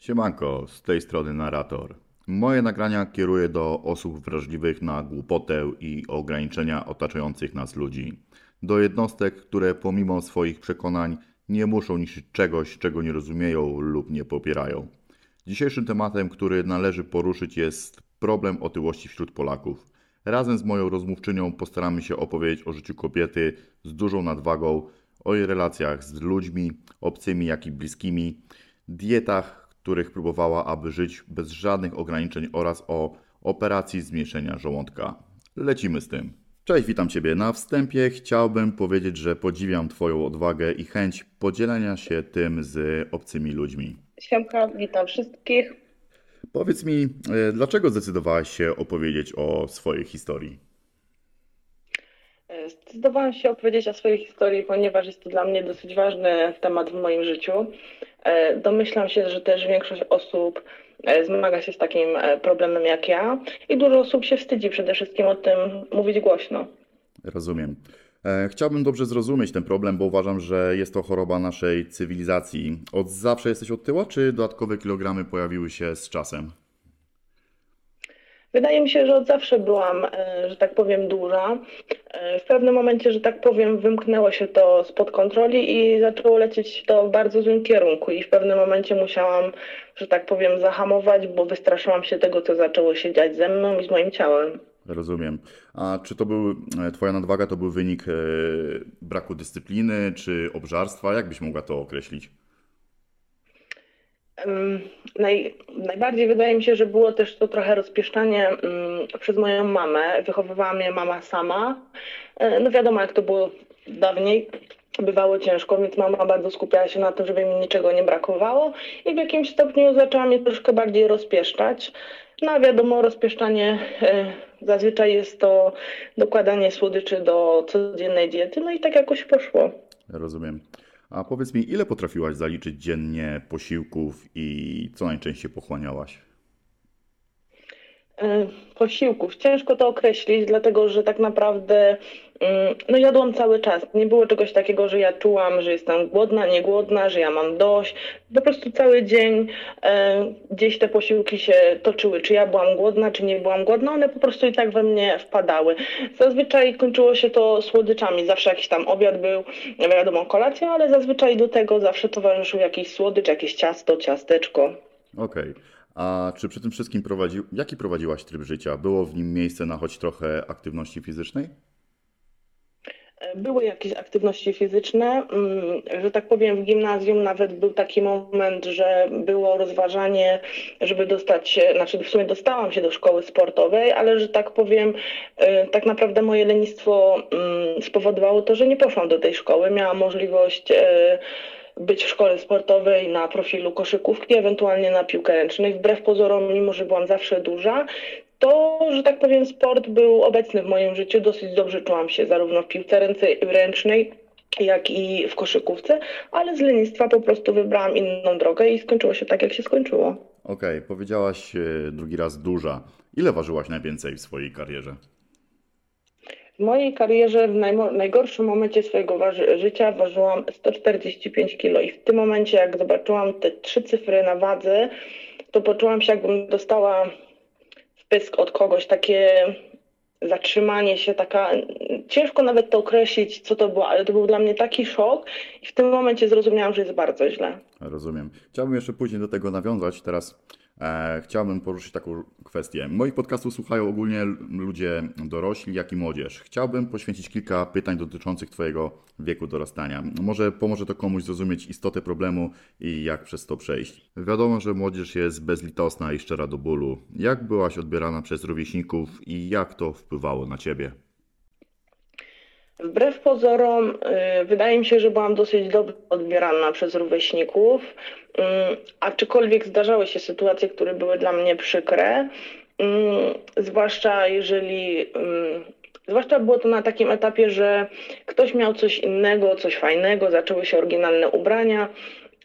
Siemanko, z tej strony narrator. Moje nagrania kieruję do osób wrażliwych na głupotę i ograniczenia otaczających nas ludzi. Do jednostek, które pomimo swoich przekonań nie muszą niszczyć czegoś, czego nie rozumieją lub nie popierają. Dzisiejszym tematem, który należy poruszyć jest problem otyłości wśród Polaków. Razem z moją rozmówczynią postaramy się opowiedzieć o życiu kobiety z dużą nadwagą, o jej relacjach z ludźmi, obcymi jak i bliskimi, dietach, których próbowała, aby żyć bez żadnych ograniczeń oraz o operacji zmniejszenia żołądka. Lecimy z tym. Cześć, witam Ciebie. Na wstępie chciałbym powiedzieć, że podziwiam Twoją odwagę i chęć podzielenia się tym z obcymi ludźmi. Siemka, witam wszystkich. Powiedz mi, e, dlaczego zdecydowałaś się opowiedzieć o swojej historii? E, Zdecydowałam się opowiedzieć o swojej historii, ponieważ jest to dla mnie dosyć ważny temat w moim życiu. E, Domyślam się, że też większość osób e, zmaga się z takim e, problemem jak ja i dużo osób się wstydzi przede wszystkim o tym mówić głośno. Rozumiem. Chciałbym dobrze zrozumieć ten problem, bo uważam, że jest to choroba naszej cywilizacji. Od zawsze jesteś otyła, czy dodatkowe kilogramy pojawiły się z czasem? Wydaje mi się, że od zawsze byłam, e, że tak powiem, duża. E, W pewnym momencie, że tak powiem, wymknęło się to spod kontroli i zaczęło lecieć to w bardzo złym kierunku. I w pewnym momencie musiałam, że tak powiem, zahamować, bo wystraszyłam się tego, co zaczęło się dziać ze mną i z moim ciałem. Rozumiem. A czy to był, e, twoja nadwaga to był wynik braku dyscypliny, czy obżarstwa? Jak byś mogła to określić? Naj, najbardziej wydaje mi się, że było też to trochę rozpieszczanie przez moją mamę. Wychowywała mnie mama sama. E, No wiadomo, jak to było dawniej. Bywało ciężko, więc mama bardzo skupiała się na tym, żeby mi niczego nie brakowało i w jakimś stopniu zaczęła mnie troszkę bardziej rozpieszczać. No a wiadomo, rozpieszczanie e, zazwyczaj jest to dokładanie słodyczy do codziennej diety, no i tak jakoś poszło. Rozumiem. A powiedz mi, ile potrafiłaś zaliczyć dziennie posiłków i co najczęściej pochłaniałaś? E, Posiłków. Ciężko to określić, dlatego że tak naprawdę mm, no jadłam cały czas. Nie było czegoś takiego, że ja czułam, że jestem głodna, niegłodna, że ja mam dość. Po prostu cały dzień e, gdzieś te posiłki się toczyły. Czy ja byłam głodna, czy nie byłam głodna, one po prostu i tak we mnie wpadały. Zazwyczaj kończyło się to słodyczami. Zawsze jakiś tam obiad był, wiadomo, kolacja, ale zazwyczaj do tego zawsze towarzyszył jakiś słodycz, jakieś ciasto, ciasteczko. Okej. A czy przy tym wszystkim prowadzi... jaki prowadziłaś tryb życia? Było w nim miejsce na choć trochę aktywności fizycznej? Były jakieś aktywności fizyczne, mm, że tak powiem, w gimnazjum nawet był taki moment, że było rozważanie, żeby dostać się, znaczy w sumie dostałam się do szkoły sportowej, ale że tak powiem, y, tak naprawdę moje lenistwo mm, spowodowało to, że nie poszłam do tej szkoły. Miałam możliwość y, być w szkole sportowej na profilu koszykówki, ewentualnie na piłkę ręczną. Wbrew pozorom, mimo że byłam zawsze duża, to, że tak powiem, sport był obecny w moim życiu. Dosyć dobrze czułam się zarówno w piłce ręcznej, jak i w koszykówce, ale z lenistwa po prostu wybrałam inną drogę i skończyło się tak, jak się skończyło. Okej, powiedziałaś e, drugi raz duża. Ile ważyłaś najwięcej w swojej karierze? W mojej karierze w najgorszym momencie swojego życia ważyłam 145 kg i w tym momencie, jak zobaczyłam te trzy cyfry na wadze, to poczułam się, jakbym dostała wpysk od kogoś, takie zatrzymanie się, taka, ciężko nawet to określić, co to było, ale to był dla mnie taki szok i w tym momencie zrozumiałam, że jest bardzo źle. Rozumiem. Chciałbym jeszcze później do tego nawiązać. Teraz chciałbym poruszyć taką kwestię. Moich podcastów słuchają ogólnie ludzie dorośli, jak i młodzież. Chciałbym poświęcić kilka pytań dotyczących Twojego wieku dorastania. Może pomoże to komuś zrozumieć istotę problemu i jak przez to przejść. Wiadomo, że młodzież jest bezlitosna i szczera do bólu. Jak byłaś odbierana przez rówieśników i jak to wpływało na Ciebie? Wbrew pozorom, y, wydaje mi się, że byłam dosyć dobrze odbierana przez rówieśników, y, aczkolwiek zdarzały się sytuacje, które były dla mnie przykre, y, zwłaszcza jeżeli, y, zwłaszcza było to na takim etapie, że ktoś miał coś innego, coś fajnego, zaczęły się oryginalne ubrania,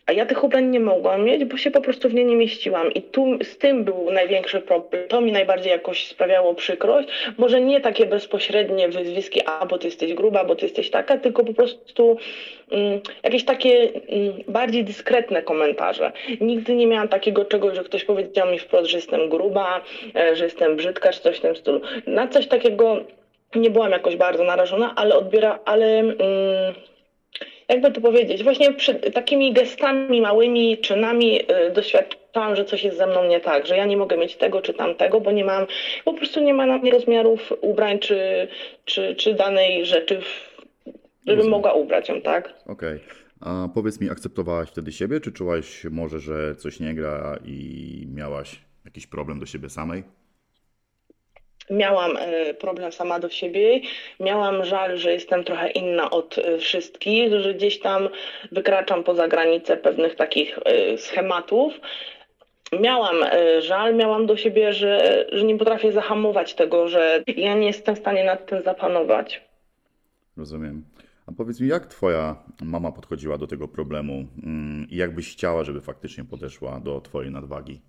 A ja tych ubrań nie mogłam mieć, bo się po prostu w nie nie mieściłam. I tu z tym był największy problem. To mi najbardziej jakoś sprawiało przykrość. Może nie takie bezpośrednie wyzwiski, a bo ty jesteś gruba, bo ty jesteś taka, tylko po prostu mm, jakieś takie mm, bardziej dyskretne komentarze. Nigdy nie miałam takiego czegoś, że ktoś powiedział mi wprost, że jestem gruba, e, że jestem brzydka, czy coś w tym stylu. Na coś takiego nie byłam jakoś bardzo narażona, ale odbiera, ale. Mm, jakby to powiedzieć, właśnie takimi gestami, małymi czynami y, doświadczałam, że coś jest ze mną nie tak, że ja nie mogę mieć tego czy tamtego, bo nie mam, po prostu nie ma na mnie rozmiarów ubrań czy, czy, czy danej rzeczy, żebym mogła ubrać ją, tak? Okej. A powiedz mi, akceptowałaś wtedy siebie, czy czułaś może, że coś nie gra i miałaś jakiś problem do siebie samej? Miałam e, problem sama do siebie, miałam żal, że jestem trochę inna od e, wszystkich, że gdzieś tam wykraczam poza granice pewnych takich e, schematów. Miałam żal, miałam do siebie, że, że nie potrafię zahamować tego, że ja nie jestem w stanie nad tym zapanować. Rozumiem. A powiedz mi, jak twoja mama podchodziła do tego problemu mm, i jak byś chciała, żeby faktycznie podeszła do twojej nadwagi?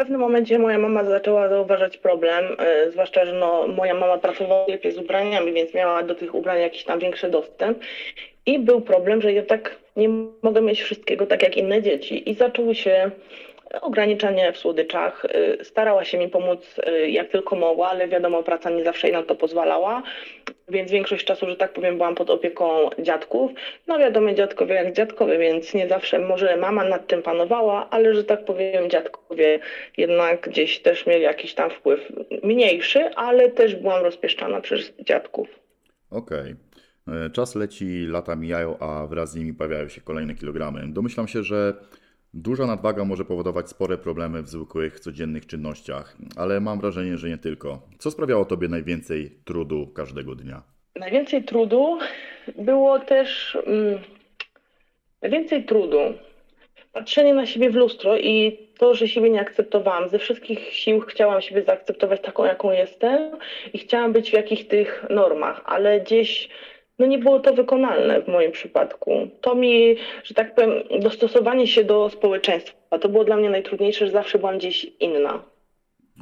W pewnym momencie moja mama zaczęła zauważać problem, yy, zwłaszcza, że no, moja mama pracowała lepiej z ubraniami, więc miała do tych ubrań jakiś tam większy dostęp. I był problem, że ja tak nie mogę mieć wszystkiego tak jak inne dzieci. I zaczęły się ograniczenie w słodyczach. Y, starała się mi pomóc y, jak tylko mogła, ale wiadomo, praca nie zawsze jej na to pozwalała, więc większość czasu, że tak powiem, byłam pod opieką dziadków. No wiadomo, dziadkowie jak dziadkowie, więc nie zawsze może mama nad tym panowała, ale że tak powiem, dziadkowie jednak gdzieś też mieli jakiś tam wpływ mniejszy, ale też byłam rozpieszczana przez dziadków. Okej. Okay. Czas leci, lata mijają, a wraz z nimi pojawiają się kolejne kilogramy. Domyślam się, że Duża nadwaga może powodować spore problemy w zwykłych, codziennych czynnościach, ale mam wrażenie, że nie tylko. Co sprawiało Tobie najwięcej trudu każdego dnia? Najwięcej trudu było też. Mm, najwięcej trudu. Patrzenie na siebie w lustro i to, że siebie nie akceptowałam. Ze wszystkich sił chciałam siebie zaakceptować taką, jaką jestem i chciałam być w jakichś tych normach, ale gdzieś no nie było to wykonalne w moim przypadku. To mi, że tak powiem, dostosowanie się do społeczeństwa, to było dla mnie najtrudniejsze, że zawsze byłam gdzieś inna.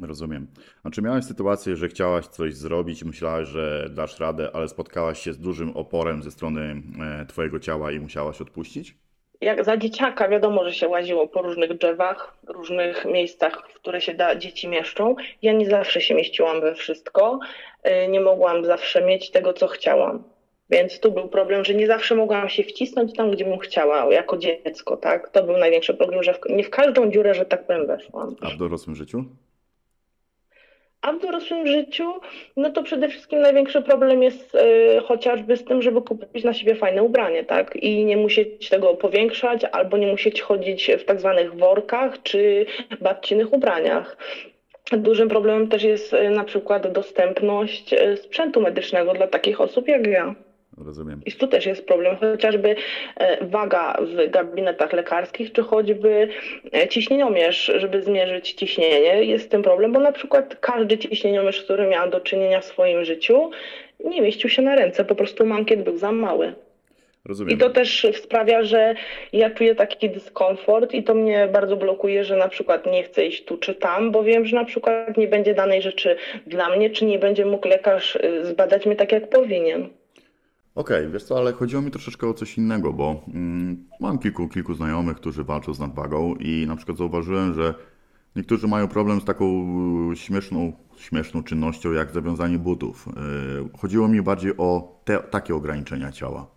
Rozumiem. A czy miałaś sytuację, że chciałaś coś zrobić, myślałaś, że dasz radę, ale spotkałaś się z dużym oporem ze strony e, Twojego ciała i musiałaś odpuścić? Jak za dzieciaka wiadomo, że się łaziło po różnych drzewach, różnych miejscach, w które się da, dzieci mieszczą. Ja nie zawsze się mieściłam we wszystko. E, nie mogłam zawsze mieć tego, co chciałam. Więc tu był problem, że nie zawsze mogłam się wcisnąć tam, gdzie bym chciała, jako dziecko, tak? To był największy problem, że w, nie w każdą dziurę, że tak powiem, weszłam. A w dorosłym życiu? A w dorosłym życiu, no to przede wszystkim największy problem jest y, chociażby z tym, żeby kupić na siebie fajne ubranie, tak? I nie musieć tego powiększać, albo nie musieć chodzić w tak zwanych workach czy babcinych ubraniach. Dużym problemem też jest y, na przykład dostępność y, sprzętu medycznego dla takich osób jak ja. Rozumiem. I tu też jest problem, chociażby e, waga w gabinetach lekarskich, czy choćby e, ciśnieniomierz, żeby zmierzyć ciśnienie. Jest z tym problem, bo na przykład każdy ciśnieniomierz, z którym miałam do czynienia w swoim życiu, nie mieścił się na ręce, po prostu mankiet był za mały. Rozumiem. I to też sprawia, że ja czuję taki dyskomfort i to mnie bardzo blokuje, że na przykład nie chcę iść tu czy tam, bo wiem, że na przykład nie będzie danej rzeczy dla mnie, czy nie będzie mógł lekarz y, zbadać mnie tak, jak powinien. Okej, okay, wiesz co, ale chodziło mi troszeczkę o coś innego, bo mm, mam kilku, kilku znajomych, którzy walczą z nadwagą i na przykład zauważyłem, że niektórzy mają problem z taką y, śmieszną, śmieszną czynnością jak zawiązanie butów. Yy, chodziło mi bardziej o te, takie ograniczenia ciała.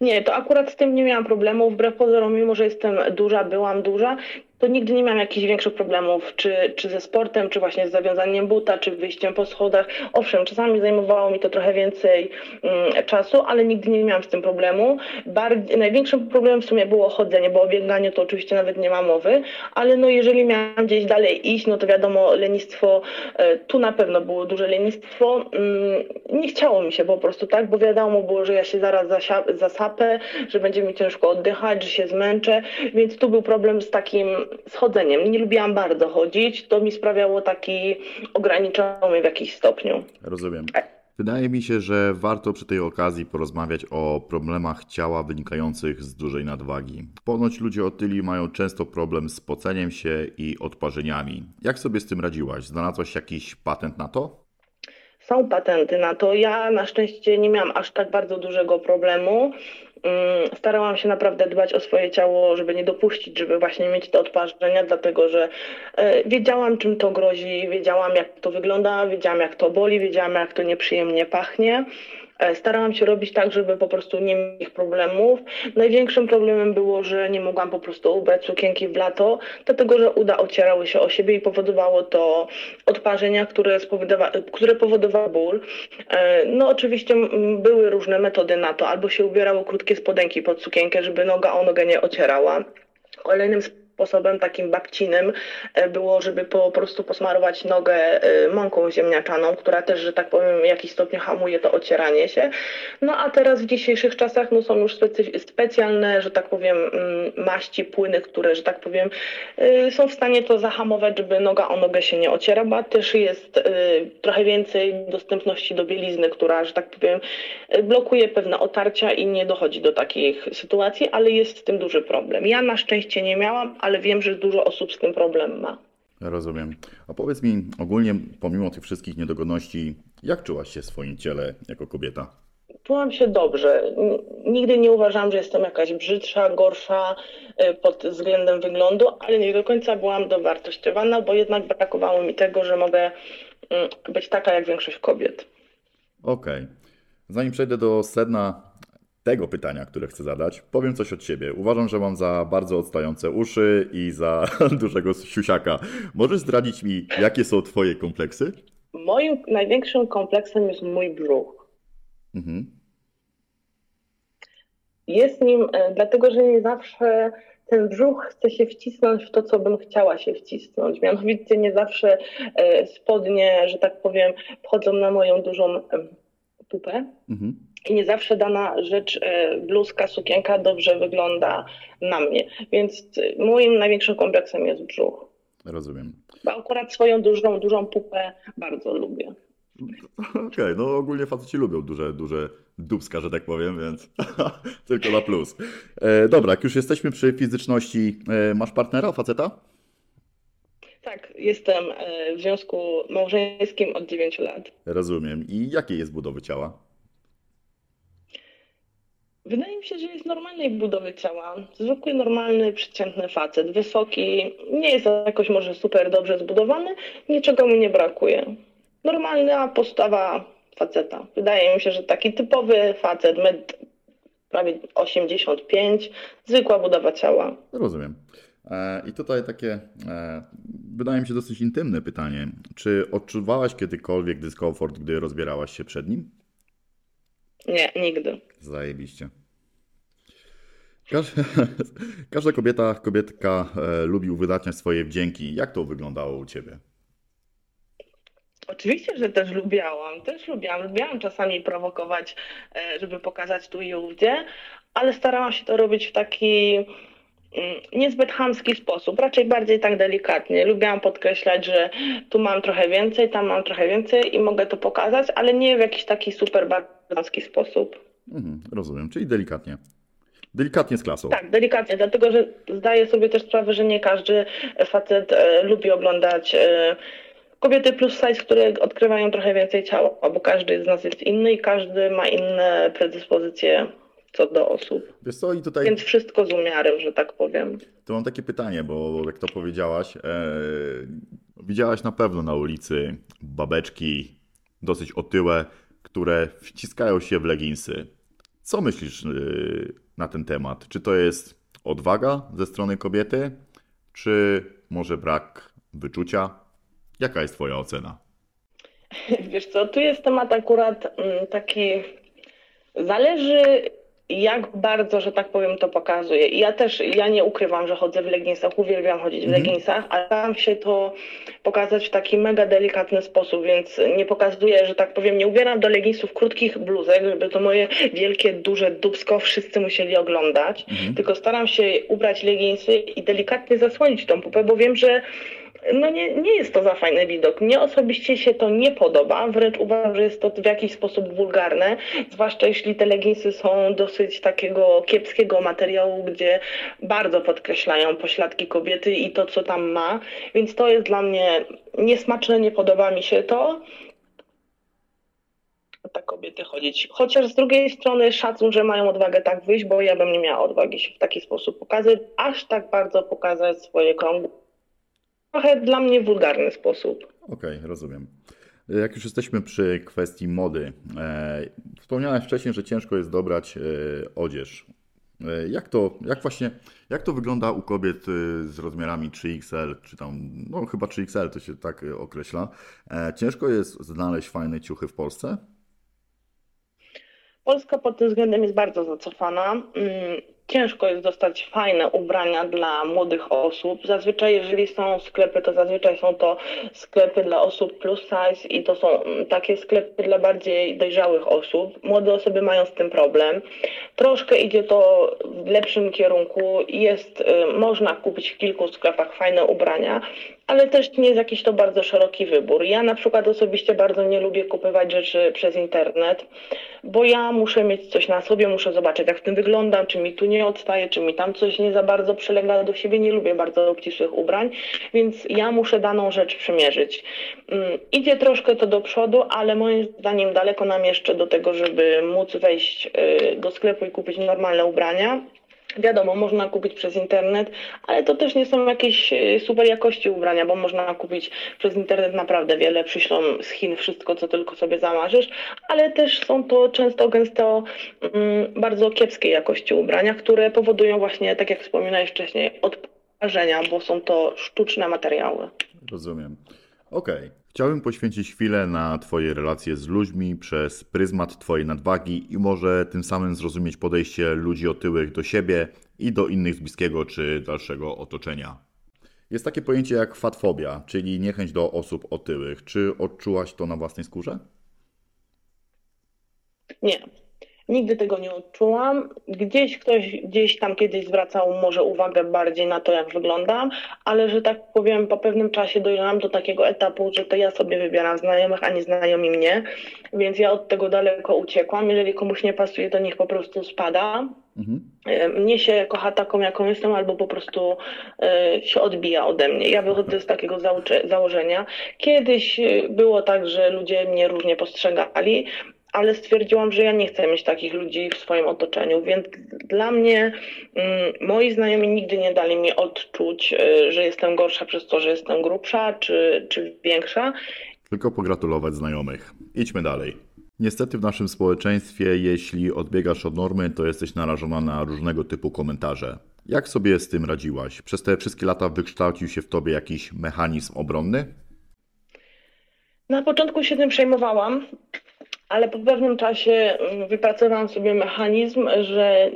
Nie, to akurat z tym nie miałam problemu. Wbrew pozorom, mimo że jestem duża, byłam duża, to nigdy nie miałam jakichś większych problemów, czy, czy ze sportem, czy właśnie z zawiązaniem buta, czy wyjściem po schodach. Owszem, czasami zajmowało mi to trochę więcej mm, czasu, ale nigdy nie miałam z tym problemu. Bardziej, największym problemem w sumie było chodzenie, bo o bieganiu to oczywiście nawet nie ma mowy, ale no jeżeli miałam gdzieś dalej iść, no to wiadomo, lenistwo, e, tu na pewno było duże lenistwo. Mm, nie chciało mi się po prostu tak, bo wiadomo było, że ja się zaraz zasapę, że będzie mi ciężko oddychać, że się zmęczę, więc tu był problem z takim z chodzeniem. Nie lubiłam bardzo chodzić, to mi sprawiało taki ograniczony w jakiś stopniu. Rozumiem. Wydaje mi się, że warto przy tej okazji porozmawiać o problemach ciała wynikających z dużej nadwagi. Ponoć ludzie otyli mają często problem z poceniem się i odparzeniami. Jak sobie z tym radziłaś? Znalazłaś jakiś patent na to? Są patenty na to. Ja na szczęście nie miałam aż tak bardzo dużego problemu. Mm, starałam się naprawdę dbać o swoje ciało, żeby nie dopuścić, żeby właśnie mieć te odparzenia, dlatego że e, wiedziałam, czym to grozi, wiedziałam, jak to wygląda, wiedziałam, jak to boli, wiedziałam, jak to nieprzyjemnie pachnie. E, starałam się robić tak, żeby po prostu nie mieć problemów. Największym problemem było, że nie mogłam po prostu ubrać sukienki w lato, dlatego że uda ocierały się o siebie i powodowało to odparzenia, które, które powodowały ból. E, no oczywiście były różne metody na to, albo się ubierało krótkie spodenki pod sukienkę, żeby noga o nogę nie ocierała. Kolejnym sposobem takim babcinym e, było, żeby po prostu posmarować nogę e, mąką ziemniaczaną, która też, że tak powiem, w jakiś stopniu hamuje to ocieranie się. No a teraz w dzisiejszych czasach no, są już specy- specjalne, że tak powiem, mm, maści, płyny, które, że tak powiem, e, są w stanie to zahamować, żeby noga o nogę się nie ocierała. Też jest trochę więcej dostępności do bielizny, która, że tak powiem, blokuje pewne otarcia i nie dochodzi do takich sytuacji, ale jest z tym duży problem. Ja na szczęście nie miałam, ale wiem, że dużo osób z tym problem ma. Rozumiem. A powiedz mi ogólnie, pomimo tych wszystkich niedogodności, jak czułaś się w swoim ciele jako kobieta? Czułam się dobrze. Nigdy nie uważałam, że jestem jakaś brzydsza, gorsza y, pod względem wyglądu, ale nie do końca byłam dowartościowana, bo jednak brakowało mi tego, że mogę mm, być taka jak większość kobiet. Okej. Okay. Zanim przejdę do sedna tego pytania, które chcę zadać, powiem coś od siebie. Uważam, że mam za bardzo odstające uszy i za dużego siusiaka. Możesz zdradzić mi, jakie są Twoje kompleksy? Moim największym kompleksem jest mój brzuch. Mhm. Jest nim, e, dlatego że nie zawsze ten brzuch chce się wcisnąć w to, co bym chciała się wcisnąć. Mianowicie nie zawsze e, spodnie, że tak powiem, wchodzą na moją dużą pupę. Mhm i nie zawsze dana rzecz, e, bluzka, sukienka dobrze wygląda na mnie. Więc e, moim największym kompleksem jest brzuch. Rozumiem. Bo akurat swoją dużą, dużą pupę bardzo lubię. Okej, okay, no ogólnie faceci lubią duże, duże dubska, że tak powiem, więc tylko na plus. E, dobra, jak już jesteśmy przy fizyczności, e, masz partnera, faceta? Tak, jestem e, w związku małżeńskim od 9 lat. Rozumiem. I jakiej jest budowy ciała? Wydaje mi się, że jest normalnej budowy ciała. Zwykły, normalny, przeciętny facet. Wysoki, nie jest jakoś może super dobrze zbudowany, niczego mu nie brakuje. Normalna postawa faceta. Wydaje mi się, że taki typowy facet, med prawie 85, zwykła budowa ciała. Rozumiem. E, I tutaj takie, e, wydaje mi się, dosyć intymne pytanie. Czy odczuwałaś kiedykolwiek dyskomfort, gdy rozbierałaś się przed nim? Nie, nigdy. Zajebiście. Każda, kobieta, kobietka e, lubi uwydatniać swoje wdzięki. Jak to wyglądało u Ciebie? Oczywiście, że też lubiałam. Też lubiłam. Lubiłam czasami prowokować, e, żeby pokazać tu i ówdzie, ale starałam się to robić w taki mm, niezbyt chamski sposób, raczej bardziej tak delikatnie. Lubiłam podkreślać, że tu mam trochę więcej, tam mam trochę więcej i mogę to pokazać, ale nie w jakiś taki super chamski sposób. Mhm, rozumiem, czyli delikatnie. Delikatnie z klasą. Tak, delikatnie, dlatego że zdaję sobie też sprawę, że nie każdy facet e, lubi oglądać e, kobiety plus size, które odkrywają trochę więcej ciała, bo każdy z nas jest inny i każdy ma inne predyspozycje co do osób. Wiesz co, i tutaj... Więc wszystko z umiarem, że tak powiem. To mam takie pytanie, bo jak to powiedziałaś, e, widziałaś na pewno na ulicy babeczki dosyć otyłe, które wciskają się w leginsy. Co myślisz y, na ten temat? Czy to jest odwaga ze strony kobiety, czy może brak wyczucia? Jaka jest Twoja ocena? Wiesz co, tu jest temat akurat mm, taki. Zależy jak bardzo, że tak powiem, to pokazuje. I ja też, ja nie ukrywam, że chodzę w leginsach, uwielbiam chodzić w mm. leginsach, ale staram się to pokazać w taki mega delikatny sposób, więc nie pokazuję, że tak powiem, nie ubieram do leginsów krótkich bluzek, żeby to moje wielkie, duże dubsko wszyscy musieli oglądać, mm. tylko staram się ubrać leginsy i delikatnie zasłonić tą pupę, bo wiem, że no nie, nie jest to za fajny widok. Mnie osobiście się to nie podoba, wręcz uważam, że jest to w jakiś sposób wulgarne, zwłaszcza jeśli te leginsy są dosyć takiego kiepskiego materiału, gdzie bardzo podkreślają pośladki kobiety i to, co tam ma, więc to jest dla mnie niesmaczne, nie podoba mi się to tak kobiety chodzić. Chociaż z drugiej strony szacun, że mają odwagę tak wyjść, bo ja bym nie miała odwagi się w taki sposób pokazać, aż tak bardzo pokazać swoje krągi. Trochę dla mnie wulgarny sposób. Okej, rozumiem. Jak już jesteśmy przy kwestii mody, e, wspomniałeś wcześniej, że ciężko jest dobrać e, odzież. E, jak to, jak właśnie, jak to wygląda u kobiet e, z rozmiarami 3XL, czy tam, no chyba 3XL to się tak e, określa. E, ciężko jest znaleźć fajne ciuchy w Polsce? Polska pod tym względem jest bardzo zacofana. Ciężko jest dostać fajne ubrania dla młodych osób. Zazwyczaj, jeżeli są sklepy, to zazwyczaj są to sklepy dla osób plus size i to są mm, takie sklepy dla bardziej dojrzałych osób. Młode osoby mają z tym problem. Troszkę idzie to w lepszym kierunku. Jest, y, można kupić w kilku sklepach fajne ubrania, ale też nie jest jakiś to bardzo szeroki wybór. Ja na przykład osobiście bardzo nie lubię kupować rzeczy przez internet, bo ja muszę mieć coś na sobie, muszę zobaczyć jak w tym wyglądam, czy mi tu nie odstaje, czy mi tam coś nie za bardzo przylega do siebie. Nie lubię bardzo obcisłych ubrań, więc ja muszę daną rzecz przymierzyć. Mm, Idzie troszkę to do przodu, ale moim zdaniem daleko nam jeszcze do tego, żeby móc wejść y, do sklepu i kupić normalne ubrania. Wiadomo, można kupić przez internet, ale to też nie są jakieś e, super jakości ubrania, bo można kupić przez internet naprawdę wiele, przyślą z Chin wszystko, co tylko sobie zamarzysz, ale też są to często gęsto mm, bardzo kiepskiej jakości ubrania, które powodują właśnie, tak jak wspominałeś wcześniej, odparzenia, bo są to sztuczne materiały. Rozumiem. Okej. Chciałbym poświęcić chwilę na Twoje relacje z ludźmi przez pryzmat Twojej nadwagi i może tym samym zrozumieć podejście ludzi otyłych do siebie i do innych z bliskiego czy dalszego otoczenia. Jest takie pojęcie jak fatfobia, czyli niechęć do osób otyłych. Czy odczułaś to na własnej skórze? Nie. Nigdy tego nie odczułam. Gdzieś ktoś gdzieś tam kiedyś zwracał może uwagę bardziej na to, jak wyglądam, ale że tak powiem, po pewnym czasie dojrzałam do takiego etapu, że to ja sobie wybieram znajomych, a nie znajomi mnie, więc ja od tego daleko uciekłam. Jeżeli komuś nie pasuje, to niech po prostu spada. Mhm. E, Mnie się kocha taką, jaką jestem, albo po prostu e, się odbija ode mnie. Ja wychodzę z takiego założenia. Kiedyś e, było tak, że ludzie mnie różnie postrzegali, ale stwierdziłam, że ja nie chcę mieć takich ludzi w swoim otoczeniu, więc dla mnie mm, moi znajomi nigdy nie dali mi odczuć, e, że jestem gorsza przez to, że jestem grubsza czy, czy większa. Tylko pogratulować znajomych. Idźmy dalej. Niestety w naszym społeczeństwie, jeśli odbiegasz od normy, to jesteś narażona na różnego typu komentarze. Jak sobie z tym radziłaś? Przez te wszystkie lata wykształcił się w tobie jakiś mechanizm obronny? Na początku się tym przejmowałam, ale po pewnym czasie mm, wypracowałam sobie mechanizm, że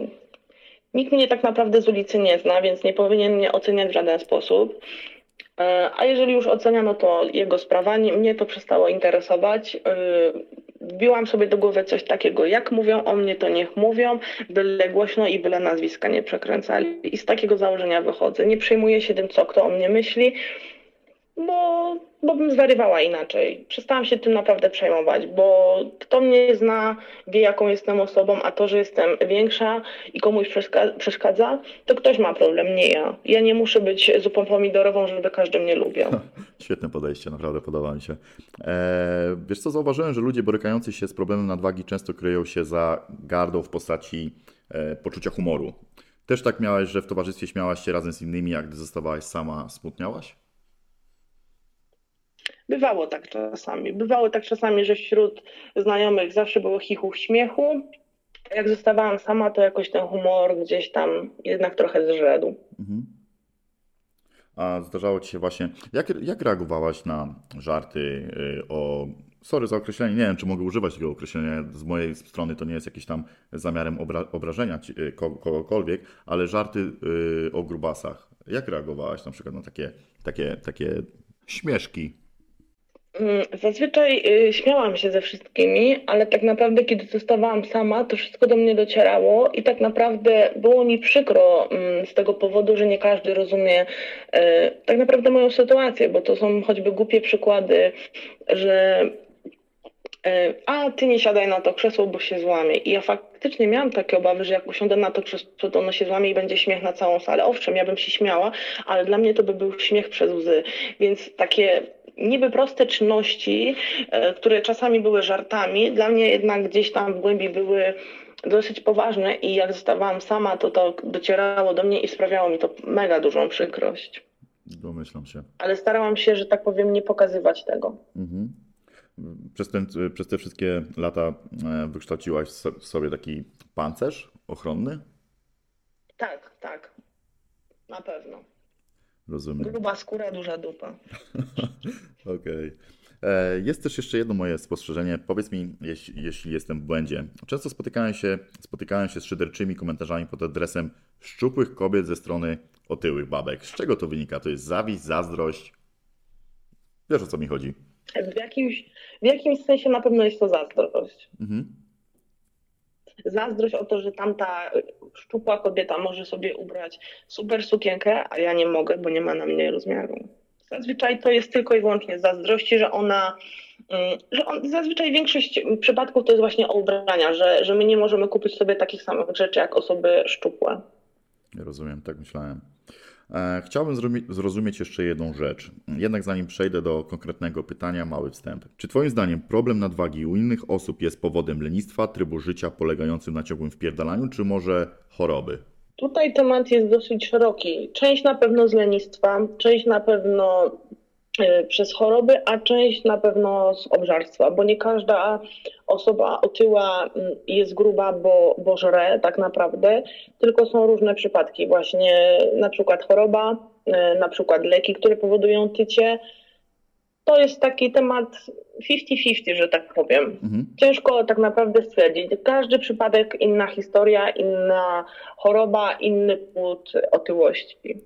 nikt mnie tak naprawdę z ulicy nie zna, więc nie powinien mnie oceniać w żaden sposób. E, A jeżeli już ocenia, no to jego sprawa. Nie- Mnie to przestało interesować. E, Wbiłam sobie do głowy coś takiego, jak mówią o mnie, to niech mówią, byle głośno i byle nazwiska nie przekręcali. I z takiego założenia wychodzę. Nie przejmuję się tym, co kto o mnie myśli, bo, bo bym zwariowała inaczej. Przestałam się tym naprawdę przejmować, bo kto mnie zna, wie jaką jestem osobą, a to, że jestem większa i komuś przeszka- przeszkadza, to ktoś ma problem, nie ja. Ja nie muszę być zupą pomidorową, żeby każdy mnie lubił. Świetne podejście, naprawdę podoba mi się. Eee, wiesz co, zauważyłem, że ludzie borykający się z problemem nadwagi często kryją się za gardą w postaci e, poczucia humoru. Też tak miałeś, że w towarzystwie śmiałaś się razem z innymi, a gdy zostawałaś sama, smutniałaś? Bywało tak czasami. Bywało tak czasami, że wśród znajomych zawsze było chichu śmiechu. Jak zostawałam sama, to jakoś ten humor gdzieś tam jednak trochę zrzedł. Mhm. A zdarzało ci się właśnie. Jak, jak reagowałaś na żarty y, o. Sorry za określenie, nie wiem, czy mogę używać tego określenia. Z mojej strony to nie jest jakiś tam zamiarem obra obrażenia ci- y, ko- kogokolwiek, ale żarty y, o grubasach. Jak reagowałaś na przykład na takie, takie, takie śmieszki? Mm, Zazwyczaj y, śmiałam się ze wszystkimi, ale tak naprawdę, kiedy zostawałam sama, to wszystko do mnie docierało i tak naprawdę było mi przykro mm, z tego powodu, że nie każdy rozumie y, tak naprawdę moją sytuację, bo to są choćby głupie przykłady, że y, a ty nie siadaj na to krzesło, bo się złamie. I ja faktycznie miałam takie obawy, że jak usiądę na to krzesło, to ono się złamie i będzie śmiech na całą salę. Owszem, ja bym się śmiała, ale dla mnie to by był śmiech przez łzy. Więc takie niby proste czynności, e, które czasami były żartami, dla mnie jednak gdzieś tam w głębi były dosyć poważne i jak zostawałam sama, to to docierało do mnie i sprawiało mi to mega dużą przykrość. Domyślam się. Ale starałam się, że tak powiem, nie pokazywać tego. Mhm. Przez, ten, przez te wszystkie lata e, wykształciłaś w sobie taki pancerz ochronny? Tak, tak. Na pewno. Rozumiem. Gruba skóra, duża dupa. Okej. E, Jest też jeszcze jedno moje spostrzeżenie. Powiedz mi, jeśli, jeśli jestem w błędzie. Często spotykałem się, spotykałem się z szyderczymi komentarzami pod adresem szczupłych kobiet ze strony otyłych babek. Z czego to wynika? To jest zawiść, zazdrość? Wiesz o co mi chodzi? W jakimś, w jakimś sensie na pewno jest to zazdrość. Mhm. Zazdrość o to, że tamta szczupła kobieta może sobie ubrać super sukienkę, a ja nie mogę, bo nie ma na mnie rozmiaru. Zazwyczaj to jest tylko i wyłącznie zazdrości, że ona, mm, że on, zazwyczaj większość przypadków to jest właśnie o ubrania, że, że my nie możemy kupić sobie takich samych rzeczy jak osoby szczupłe. Rozumiem, tak myślałem. E, Chciałbym zrozumie- zrozumieć jeszcze jedną rzecz. Jednak zanim przejdę do konkretnego pytania, mały wstęp. Czy Twoim zdaniem problem nadwagi u innych osób jest powodem lenistwa, trybu życia polegającym na ciągłym wpierdalaniu, czy może choroby? Tutaj temat jest dosyć szeroki. Część na pewno z lenistwa, część na pewno przez choroby, a część na pewno z obżarstwa, bo nie każda osoba otyła mm, jest gruba, bo, bo żre tak naprawdę, tylko są różne przypadki, właśnie na przykład choroba, y, na przykład leki, które powodują tycie. To jest taki temat 50-50, że tak powiem. Mhm. Ciężko tak naprawdę stwierdzić. Każdy przypadek, inna historia, inna choroba, inny płód otyłości.